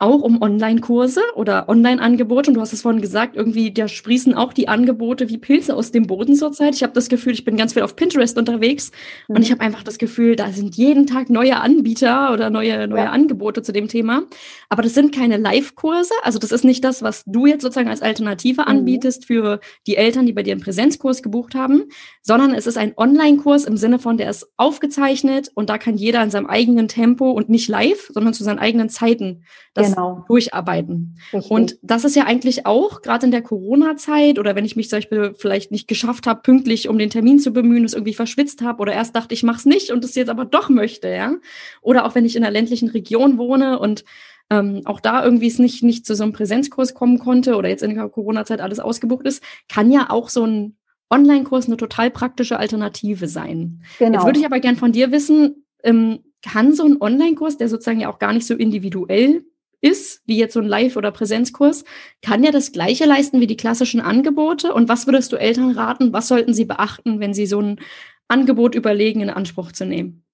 auch um Online-Kurse oder Online-Angebote. Und du hast es vorhin gesagt, irgendwie, da sprießen auch die Angebote wie Pilze aus dem Boden zurzeit. Ich habe das Gefühl, ich bin ganz viel auf Pinterest unterwegs mhm. und ich habe einfach das Gefühl, da sind jeden Tag neue Anbieter oder neue, neue ja. Angebote zu dem Thema. Aber das sind keine Live-Kurse. Also das ist nicht das, was du jetzt sozusagen als Alternative mhm. anbietest für die Eltern, die bei dir einen Präsenzkurs gebucht haben, sondern es ist ein Online-Kurs im Sinne von, der ist aufgezeichnet und da kann jeder in seinem eigenen Tempo und nicht live, sondern zu seinen eigenen Zeiten das genau. durcharbeiten. Richtig. Und das ist ja eigentlich auch, gerade in der Corona-Zeit oder wenn ich mich zum Beispiel vielleicht nicht geschafft habe, pünktlich um den Termin zu bemühen, es irgendwie verschwitzt habe oder erst dachte, ich mache es nicht und es jetzt aber doch möchte, ja. Oder auch wenn ich in einer ländlichen Region wohne und ähm, auch da irgendwie es nicht, nicht zu so einem Präsenzkurs kommen konnte oder jetzt in der Corona-Zeit alles ausgebucht ist, kann ja auch so ein Online-Kurs eine total praktische Alternative sein. Genau. Jetzt würde ich aber gern von dir wissen, ähm, kann so ein Online-Kurs, der sozusagen ja auch gar nicht so individuell ist, wie jetzt so ein Live- oder Präsenzkurs, kann ja das Gleiche leisten wie die klassischen Angebote. Und was würdest du Eltern raten? Was sollten sie beachten, wenn sie so ein Angebot überlegen, in Anspruch zu nehmen?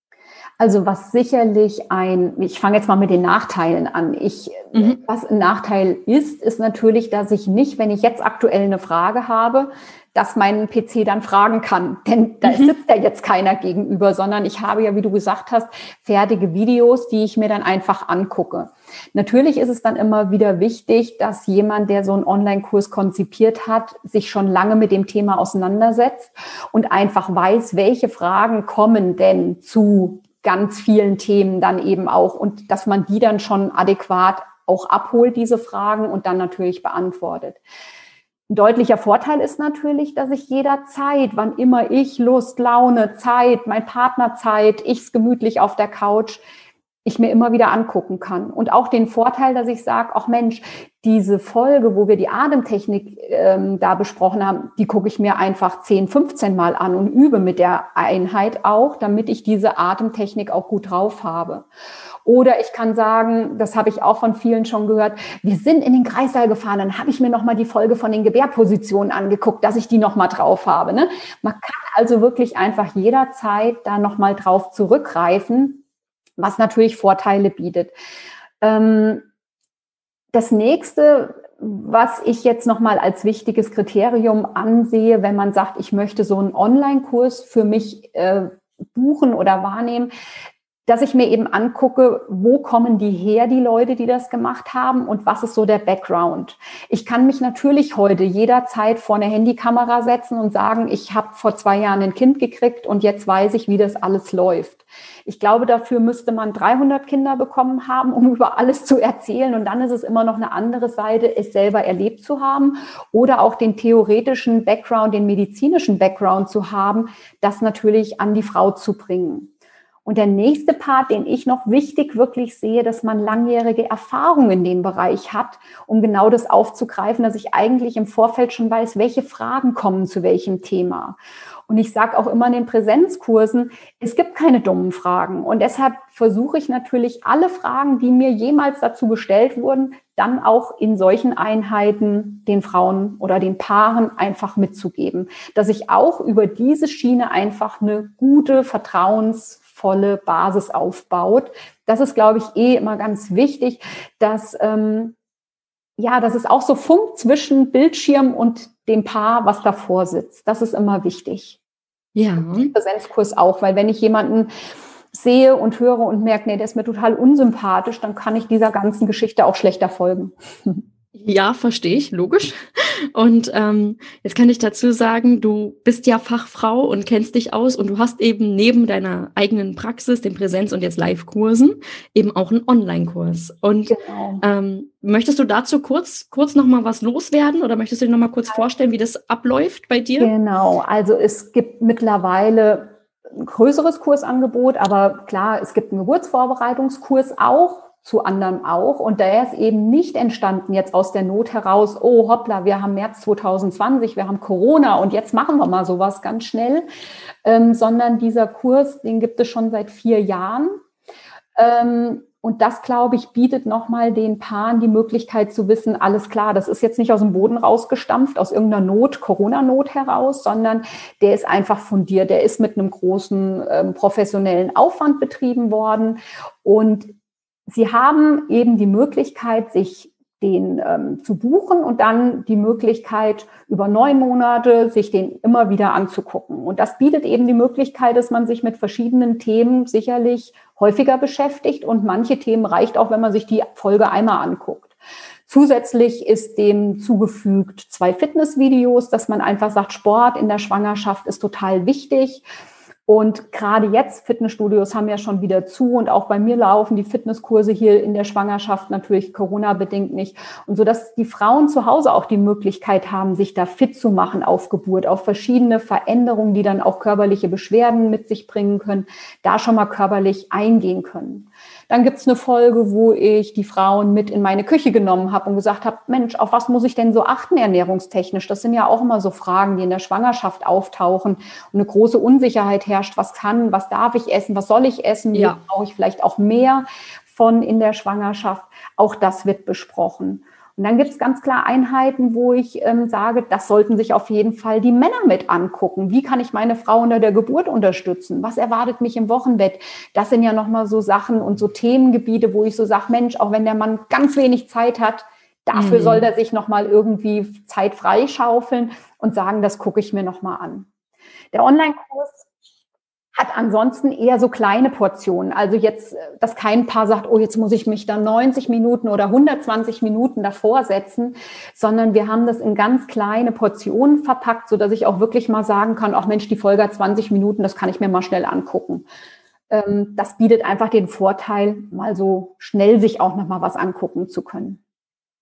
Also was sicherlich ein, ich fange jetzt mal mit den Nachteilen an. Ich, mhm. was ein Nachteil ist, ist natürlich, dass ich nicht, wenn ich jetzt aktuell eine Frage habe, dass mein PC dann fragen kann. Denn da mhm. sitzt ja jetzt keiner gegenüber, sondern ich habe ja, wie du gesagt hast, fertige Videos, die ich mir dann einfach angucke. Natürlich ist es dann immer wieder wichtig, dass jemand, der so einen Online-Kurs konzipiert hat, sich schon lange mit dem Thema auseinandersetzt und einfach weiß, welche Fragen kommen denn zu ganz vielen Themen dann eben auch und dass man die dann schon adäquat auch abholt, diese Fragen und dann natürlich beantwortet. Ein deutlicher Vorteil ist natürlich, dass ich jederzeit, wann immer ich Lust, Laune, Zeit, mein Partner Zeit, ich's gemütlich auf der Couch, ich mir immer wieder angucken kann. Und auch den Vorteil, dass ich sage, ach Mensch, diese Folge, wo wir die Atemtechnik ähm, da besprochen haben, die gucke ich mir einfach 10, 15 Mal an und übe mit der Einheit auch, damit ich diese Atemtechnik auch gut drauf habe. Oder ich kann sagen, das habe ich auch von vielen schon gehört, wir sind in den Kreissaal gefahren, dann habe ich mir nochmal die Folge von den Gebärpositionen angeguckt, dass ich die nochmal drauf habe. Ne? Man kann also wirklich einfach jederzeit da nochmal drauf zurückgreifen, was natürlich Vorteile bietet. Ähm, das nächste, was ich jetzt nochmal als wichtiges Kriterium ansehe, wenn man sagt, ich möchte so einen Online-Kurs für mich äh, buchen oder wahrnehmen, dass ich mir eben angucke, wo kommen die her, die Leute, die das gemacht haben und was ist so der Background. Ich kann mich natürlich heute jederzeit vor eine Handykamera setzen und sagen, ich habe vor zwei Jahren ein Kind gekriegt und jetzt weiß ich, wie das alles läuft. Ich glaube, dafür müsste man 300 Kinder bekommen haben, um über alles zu erzählen. Und dann ist es immer noch eine andere Seite, es selber erlebt zu haben oder auch den theoretischen Background, den medizinischen Background zu haben, das natürlich an die Frau zu bringen. Und der nächste Part, den ich noch wichtig wirklich sehe, dass man langjährige Erfahrung in dem Bereich hat, um genau das aufzugreifen, dass ich eigentlich im Vorfeld schon weiß, welche Fragen kommen zu welchem Thema. Und ich sage auch immer in den Präsenzkursen, es gibt keine dummen Fragen. Und deshalb versuche ich natürlich alle Fragen, die mir jemals dazu gestellt wurden, dann auch in solchen Einheiten den Frauen oder den Paaren einfach mitzugeben, dass ich auch über diese Schiene einfach eine gute, vertrauens volle Basis aufbaut. Das ist, glaube ich, eh immer ganz wichtig, dass ähm, ja, dass es auch so funkt zwischen Bildschirm und dem Paar, was davor sitzt. Das ist immer wichtig. Ja. Präsenzkurs auch, weil wenn ich jemanden sehe und höre und merke, nee, der ist mir total unsympathisch, dann kann ich dieser ganzen Geschichte auch schlechter folgen. Ja, verstehe ich, logisch. Und ähm, jetzt kann ich dazu sagen, du bist ja Fachfrau und kennst dich aus und du hast eben neben deiner eigenen Praxis, den Präsenz- und jetzt Live-Kursen, eben auch einen Online-Kurs. Und genau. ähm, möchtest du dazu kurz, kurz nochmal was loswerden oder möchtest du dir nochmal kurz vorstellen, wie das abläuft bei dir? Genau, also es gibt mittlerweile ein größeres Kursangebot, aber klar, es gibt einen Geburtsvorbereitungskurs auch zu anderen auch. Und der ist eben nicht entstanden jetzt aus der Not heraus, oh hoppla, wir haben März 2020, wir haben Corona und jetzt machen wir mal sowas ganz schnell, ähm, sondern dieser Kurs, den gibt es schon seit vier Jahren. Ähm, und das, glaube ich, bietet nochmal den Paaren die Möglichkeit zu wissen, alles klar, das ist jetzt nicht aus dem Boden rausgestampft, aus irgendeiner Not, Corona-Not heraus, sondern der ist einfach fundiert, der ist mit einem großen ähm, professionellen Aufwand betrieben worden. Und Sie haben eben die Möglichkeit, sich den ähm, zu buchen und dann die Möglichkeit, über neun Monate sich den immer wieder anzugucken. Und das bietet eben die Möglichkeit, dass man sich mit verschiedenen Themen sicherlich häufiger beschäftigt und manche Themen reicht auch, wenn man sich die Folge einmal anguckt. Zusätzlich ist dem zugefügt zwei Fitnessvideos, dass man einfach sagt, Sport in der Schwangerschaft ist total wichtig. Und gerade jetzt, Fitnessstudios haben ja schon wieder zu und auch bei mir laufen die Fitnesskurse hier in der Schwangerschaft natürlich Corona-bedingt nicht. Und so dass die Frauen zu Hause auch die Möglichkeit haben, sich da fit zu machen auf Geburt, auf verschiedene Veränderungen, die dann auch körperliche Beschwerden mit sich bringen können, da schon mal körperlich eingehen können. Dann gibt's eine Folge, wo ich die Frauen mit in meine Küche genommen habe und gesagt habe, Mensch, auf was muss ich denn so achten ernährungstechnisch? Das sind ja auch immer so Fragen, die in der Schwangerschaft auftauchen und eine große Unsicherheit herrscht. Was kann, was darf ich essen? Was soll ich essen? Ja. Brauche ich vielleicht auch mehr von in der Schwangerschaft? Auch das wird besprochen. Und dann gibt es ganz klar Einheiten, wo ich ähm, sage, das sollten sich auf jeden Fall die Männer mit angucken. Wie kann ich meine Frau unter der Geburt unterstützen? Was erwartet mich im Wochenbett? Das sind ja nochmal so Sachen und so Themengebiete, wo ich so sage, Mensch, auch wenn der Mann ganz wenig Zeit hat, dafür mhm. soll er sich nochmal irgendwie Zeit freischaufeln und sagen, das gucke ich mir nochmal an. Der Online-Kurs hat ansonsten eher so kleine Portionen. Also jetzt, dass kein Paar sagt, oh, jetzt muss ich mich da 90 Minuten oder 120 Minuten davor setzen, sondern wir haben das in ganz kleine Portionen verpackt, so dass ich auch wirklich mal sagen kann, auch Mensch, die Folge hat 20 Minuten, das kann ich mir mal schnell angucken. Ähm, das bietet einfach den Vorteil, mal so schnell sich auch noch mal was angucken zu können.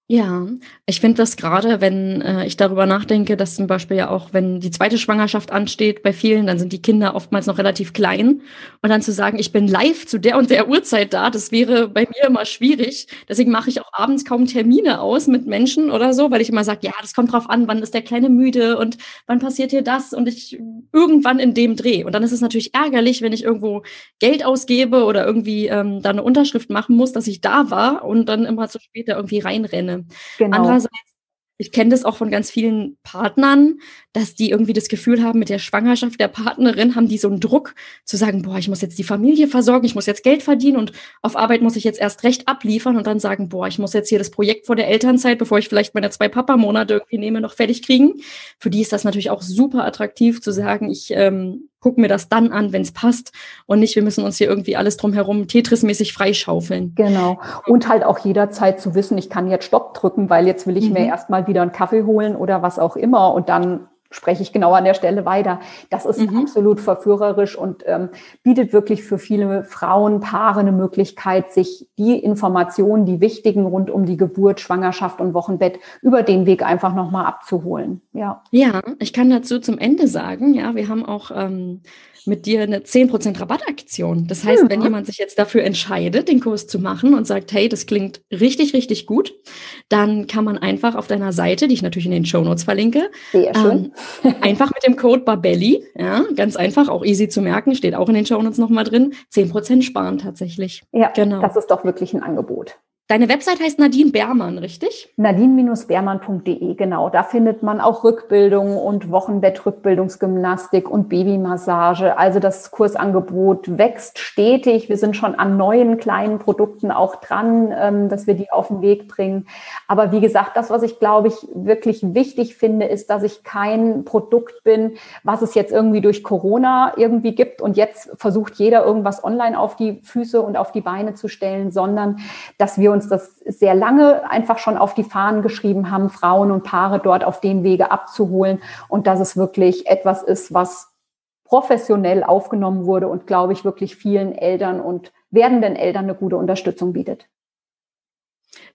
Ja, ich finde das gerade, wenn äh, ich darüber nachdenke, dass zum Beispiel ja auch, wenn die zweite Schwangerschaft ansteht bei vielen, dann sind die Kinder oftmals noch relativ klein. Und dann zu sagen, ich bin live zu der und der Uhrzeit da, das wäre bei mir immer schwierig. Deswegen mache ich auch abends kaum Termine aus mit Menschen oder so, weil ich immer sage, ja, das kommt drauf an, wann ist der Kleine müde und wann passiert hier das und ich irgendwann in dem Dreh. Und dann ist es natürlich ärgerlich, wenn ich irgendwo Geld ausgebe oder irgendwie ähm, da eine Unterschrift machen muss, dass ich da war und dann immer zu spät da irgendwie reinrenne. Genau. Andererseits ich kenne das auch von ganz vielen Partnern, dass die irgendwie das Gefühl haben, mit der Schwangerschaft der Partnerin haben die so einen Druck zu sagen, boah, ich muss jetzt die Familie versorgen, ich muss jetzt Geld verdienen und auf Arbeit muss ich jetzt erst recht abliefern und dann sagen, boah, ich muss jetzt hier das Projekt vor der Elternzeit, bevor ich vielleicht meine zwei Papa-Monate irgendwie nehme, noch fertig kriegen. Für die ist das natürlich auch super attraktiv zu sagen, ich ähm, gucke mir das dann an, wenn es passt und nicht, wir müssen uns hier irgendwie alles drumherum Tetris-mäßig freischaufeln. Genau. Und halt auch jederzeit zu wissen, ich kann jetzt Stopp drücken, weil jetzt will ich mhm. mir erstmal wieder einen Kaffee holen oder was auch immer und dann spreche ich genau an der Stelle weiter. Das ist mhm. absolut verführerisch und ähm, bietet wirklich für viele Frauen, Paare eine Möglichkeit, sich die Informationen, die wichtigen rund um die Geburt, Schwangerschaft und Wochenbett über den Weg einfach nochmal abzuholen. Ja. Ja, ich kann dazu zum Ende sagen, ja, wir haben auch ähm, mit dir eine 10% Rabattaktion. Das heißt, wenn jemand sich jetzt dafür entscheidet, den Kurs zu machen und sagt, hey, das klingt richtig, richtig gut, dann kann man einfach auf deiner Seite, die ich natürlich in den Show Notes verlinke, ähm, einfach mit dem Code Babelli, ja, ganz einfach, auch easy zu merken, steht auch in den Show Notes nochmal drin, 10% sparen tatsächlich. Ja, genau. das ist doch wirklich ein Angebot. Deine Website heißt Nadine Beermann, richtig? Nadine-beermann.de, genau. Da findet man auch Rückbildung und Wochenbettrückbildungsgymnastik und Babymassage. Also das Kursangebot wächst stetig. Wir sind schon an neuen kleinen Produkten auch dran, ähm, dass wir die auf den Weg bringen. Aber wie gesagt, das, was ich glaube ich wirklich wichtig finde, ist, dass ich kein Produkt bin, was es jetzt irgendwie durch Corona irgendwie gibt und jetzt versucht jeder irgendwas online auf die Füße und auf die Beine zu stellen, sondern dass wir uns das sehr lange einfach schon auf die Fahnen geschrieben haben, Frauen und Paare dort auf dem Wege abzuholen und dass es wirklich etwas ist, was professionell aufgenommen wurde und, glaube ich, wirklich vielen Eltern und werdenden Eltern eine gute Unterstützung bietet.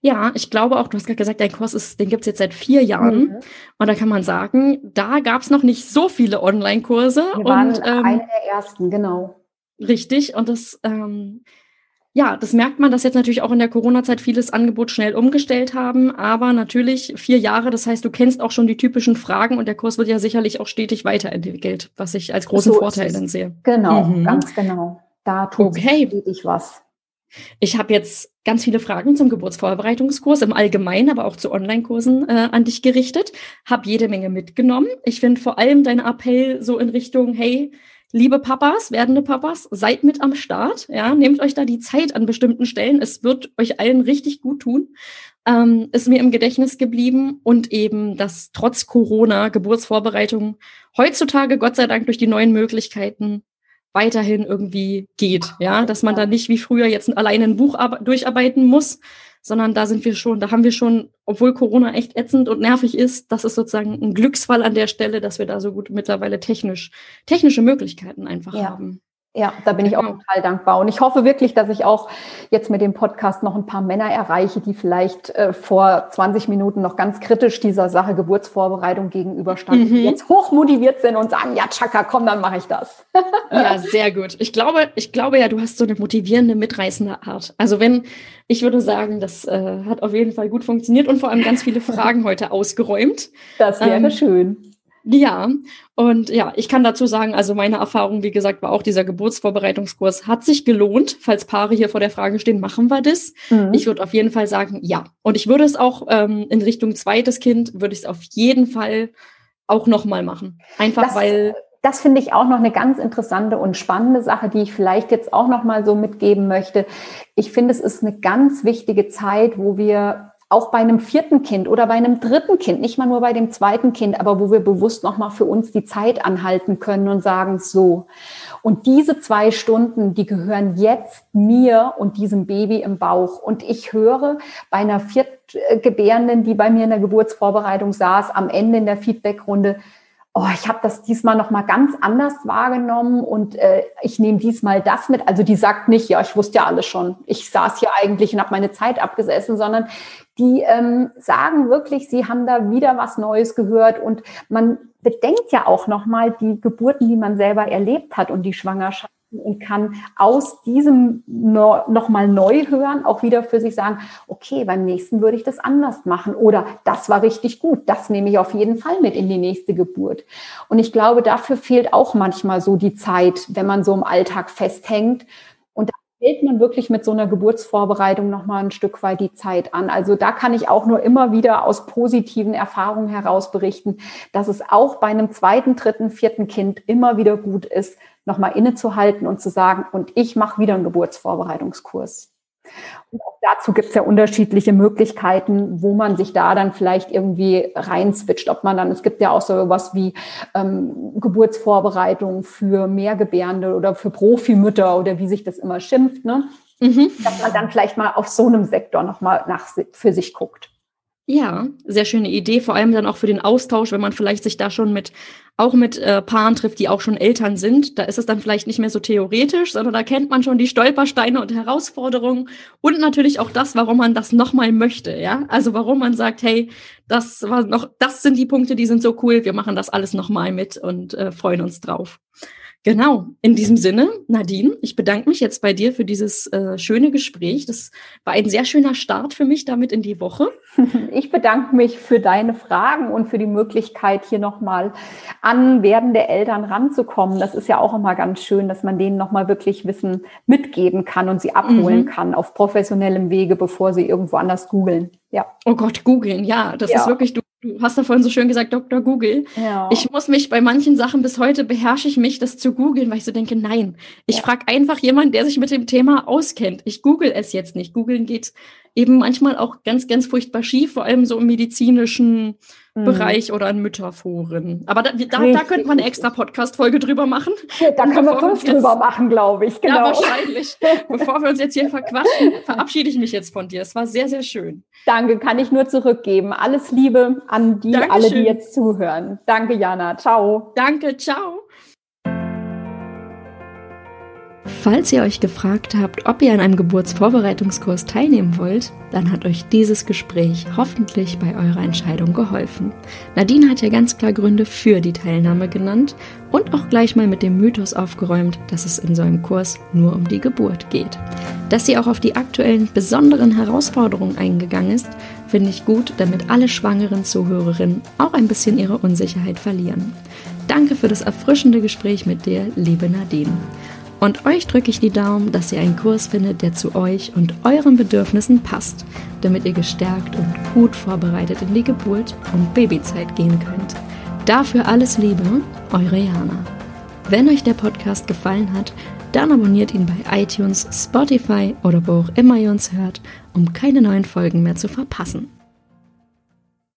Ja, ich glaube auch, du hast gerade gesagt, dein Kurs ist, den gibt es jetzt seit vier Jahren. Mhm. Und da kann man sagen, da gab es noch nicht so viele Online-Kurse. Wir waren und, ähm, eine der ersten, genau. Richtig. Und das ähm, ja, das merkt man, dass jetzt natürlich auch in der Corona-Zeit vieles Angebot schnell umgestellt haben. Aber natürlich vier Jahre, das heißt, du kennst auch schon die typischen Fragen und der Kurs wird ja sicherlich auch stetig weiterentwickelt, was ich als großen so Vorteil dann sehe. Genau, mhm. ganz genau. Da tut okay. stetig was. Ich habe jetzt ganz viele Fragen zum Geburtsvorbereitungskurs im Allgemeinen, aber auch zu Online-Kursen äh, an dich gerichtet. Hab jede Menge mitgenommen. Ich finde vor allem dein Appell so in Richtung, hey, Liebe Papas, werdende Papas, seid mit am Start. Ja, nehmt euch da die Zeit an bestimmten Stellen. Es wird euch allen richtig gut tun. Ähm, ist mir im Gedächtnis geblieben und eben, dass trotz Corona Geburtsvorbereitung heutzutage Gott sei Dank durch die neuen Möglichkeiten weiterhin irgendwie geht. Ja, dass man da nicht wie früher jetzt alleine ein Buch durcharbeiten muss, sondern da sind wir schon, da haben wir schon, obwohl Corona echt ätzend und nervig ist, das ist sozusagen ein Glücksfall an der Stelle, dass wir da so gut mittlerweile technisch, technische Möglichkeiten einfach ja. haben. Ja, da bin ich auch total dankbar. Und ich hoffe wirklich, dass ich auch jetzt mit dem Podcast noch ein paar Männer erreiche, die vielleicht äh, vor 20 Minuten noch ganz kritisch dieser Sache Geburtsvorbereitung gegenüberstanden, mhm. jetzt hochmotiviert sind und sagen, ja, Chaka, komm, dann mache ich das. ja, sehr gut. Ich glaube, ich glaube ja, du hast so eine motivierende, mitreißende Art. Also wenn, ich würde sagen, das äh, hat auf jeden Fall gut funktioniert und vor allem ganz viele Fragen heute ausgeräumt. Das wäre ähm, schön. Ja, und ja, ich kann dazu sagen, also meine Erfahrung, wie gesagt, war auch dieser Geburtsvorbereitungskurs hat sich gelohnt. Falls Paare hier vor der Frage stehen, machen wir das? Mhm. Ich würde auf jeden Fall sagen, ja. Und ich würde es auch ähm, in Richtung zweites Kind, würde ich es auf jeden Fall auch nochmal machen. Einfach das, weil. Das finde ich auch noch eine ganz interessante und spannende Sache, die ich vielleicht jetzt auch nochmal so mitgeben möchte. Ich finde, es ist eine ganz wichtige Zeit, wo wir auch bei einem vierten Kind oder bei einem dritten Kind, nicht mal nur bei dem zweiten Kind, aber wo wir bewusst nochmal für uns die Zeit anhalten können und sagen, so. Und diese zwei Stunden, die gehören jetzt mir und diesem Baby im Bauch. Und ich höre bei einer Viertgebärenden, die bei mir in der Geburtsvorbereitung saß, am Ende in der Feedbackrunde, oh, ich habe das diesmal noch mal ganz anders wahrgenommen und äh, ich nehme diesmal das mit. Also die sagt nicht, ja, ich wusste ja alles schon. Ich saß hier eigentlich und habe meine Zeit abgesessen, sondern die ähm, sagen wirklich, sie haben da wieder was Neues gehört und man bedenkt ja auch noch mal die Geburten, die man selber erlebt hat und die Schwangerschaft und kann aus diesem nochmal neu hören, auch wieder für sich sagen, okay, beim nächsten würde ich das anders machen oder das war richtig gut, das nehme ich auf jeden Fall mit in die nächste Geburt. Und ich glaube, dafür fehlt auch manchmal so die Zeit, wenn man so im Alltag festhängt. Und da hält man wirklich mit so einer Geburtsvorbereitung nochmal ein Stück weit die Zeit an. Also da kann ich auch nur immer wieder aus positiven Erfahrungen heraus berichten, dass es auch bei einem zweiten, dritten, vierten Kind immer wieder gut ist, nochmal innezuhalten und zu sagen, und ich mache wieder einen Geburtsvorbereitungskurs. Und auch dazu gibt es ja unterschiedliche Möglichkeiten, wo man sich da dann vielleicht irgendwie reinswitcht. Ob man dann, es gibt ja auch so was wie ähm, Geburtsvorbereitung für Mehrgebärende oder für Profimütter oder wie sich das immer schimpft, ne? Mhm. Dass man dann vielleicht mal auf so einem Sektor nochmal nach für sich guckt. Ja, sehr schöne Idee, vor allem dann auch für den Austausch, wenn man vielleicht sich da schon mit, auch mit äh, Paaren trifft, die auch schon Eltern sind. Da ist es dann vielleicht nicht mehr so theoretisch, sondern da kennt man schon die Stolpersteine und Herausforderungen und natürlich auch das, warum man das nochmal möchte, ja. Also warum man sagt, hey, das war noch, das sind die Punkte, die sind so cool, wir machen das alles nochmal mit und äh, freuen uns drauf. Genau, in diesem Sinne, Nadine, ich bedanke mich jetzt bei dir für dieses äh, schöne Gespräch. Das war ein sehr schöner Start für mich damit in die Woche. Ich bedanke mich für deine Fragen und für die Möglichkeit, hier nochmal an werdende Eltern ranzukommen. Das ist ja auch immer ganz schön, dass man denen nochmal wirklich Wissen mitgeben kann und sie abholen mhm. kann auf professionellem Wege, bevor sie irgendwo anders googeln. Ja. Oh Gott, googeln, ja, das ja. ist wirklich, du Du hast da vorhin so schön gesagt, Dr. Google. Ja. Ich muss mich bei manchen Sachen bis heute beherrsche ich mich, das zu googeln, weil ich so denke, nein. Ich ja. frage einfach jemanden, der sich mit dem Thema auskennt. Ich google es jetzt nicht. Googeln geht eben manchmal auch ganz, ganz furchtbar schief, vor allem so im medizinischen. Bereich oder in Mütterforen. Aber da, da, da könnte man eine extra Podcast-Folge drüber machen. Ja, da können wir fünf drüber machen, glaube ich. Genau. Ja, wahrscheinlich. Bevor wir uns jetzt hier verquatschen, verabschiede ich mich jetzt von dir. Es war sehr, sehr schön. Danke, kann ich nur zurückgeben. Alles Liebe an die, Dankeschön. alle, die jetzt zuhören. Danke, Jana. Ciao. Danke, ciao. Falls ihr euch gefragt habt, ob ihr an einem Geburtsvorbereitungskurs teilnehmen wollt, dann hat euch dieses Gespräch hoffentlich bei eurer Entscheidung geholfen. Nadine hat ja ganz klar Gründe für die Teilnahme genannt und auch gleich mal mit dem Mythos aufgeräumt, dass es in so einem Kurs nur um die Geburt geht. Dass sie auch auf die aktuellen besonderen Herausforderungen eingegangen ist, finde ich gut, damit alle schwangeren Zuhörerinnen auch ein bisschen ihre Unsicherheit verlieren. Danke für das erfrischende Gespräch mit dir, liebe Nadine. Und euch drücke ich die Daumen, dass ihr einen Kurs findet, der zu euch und euren Bedürfnissen passt, damit ihr gestärkt und gut vorbereitet in die Geburt und Babyzeit gehen könnt. Dafür alles Liebe, eure Jana. Wenn euch der Podcast gefallen hat, dann abonniert ihn bei iTunes, Spotify oder wo auch immer ihr uns hört, um keine neuen Folgen mehr zu verpassen.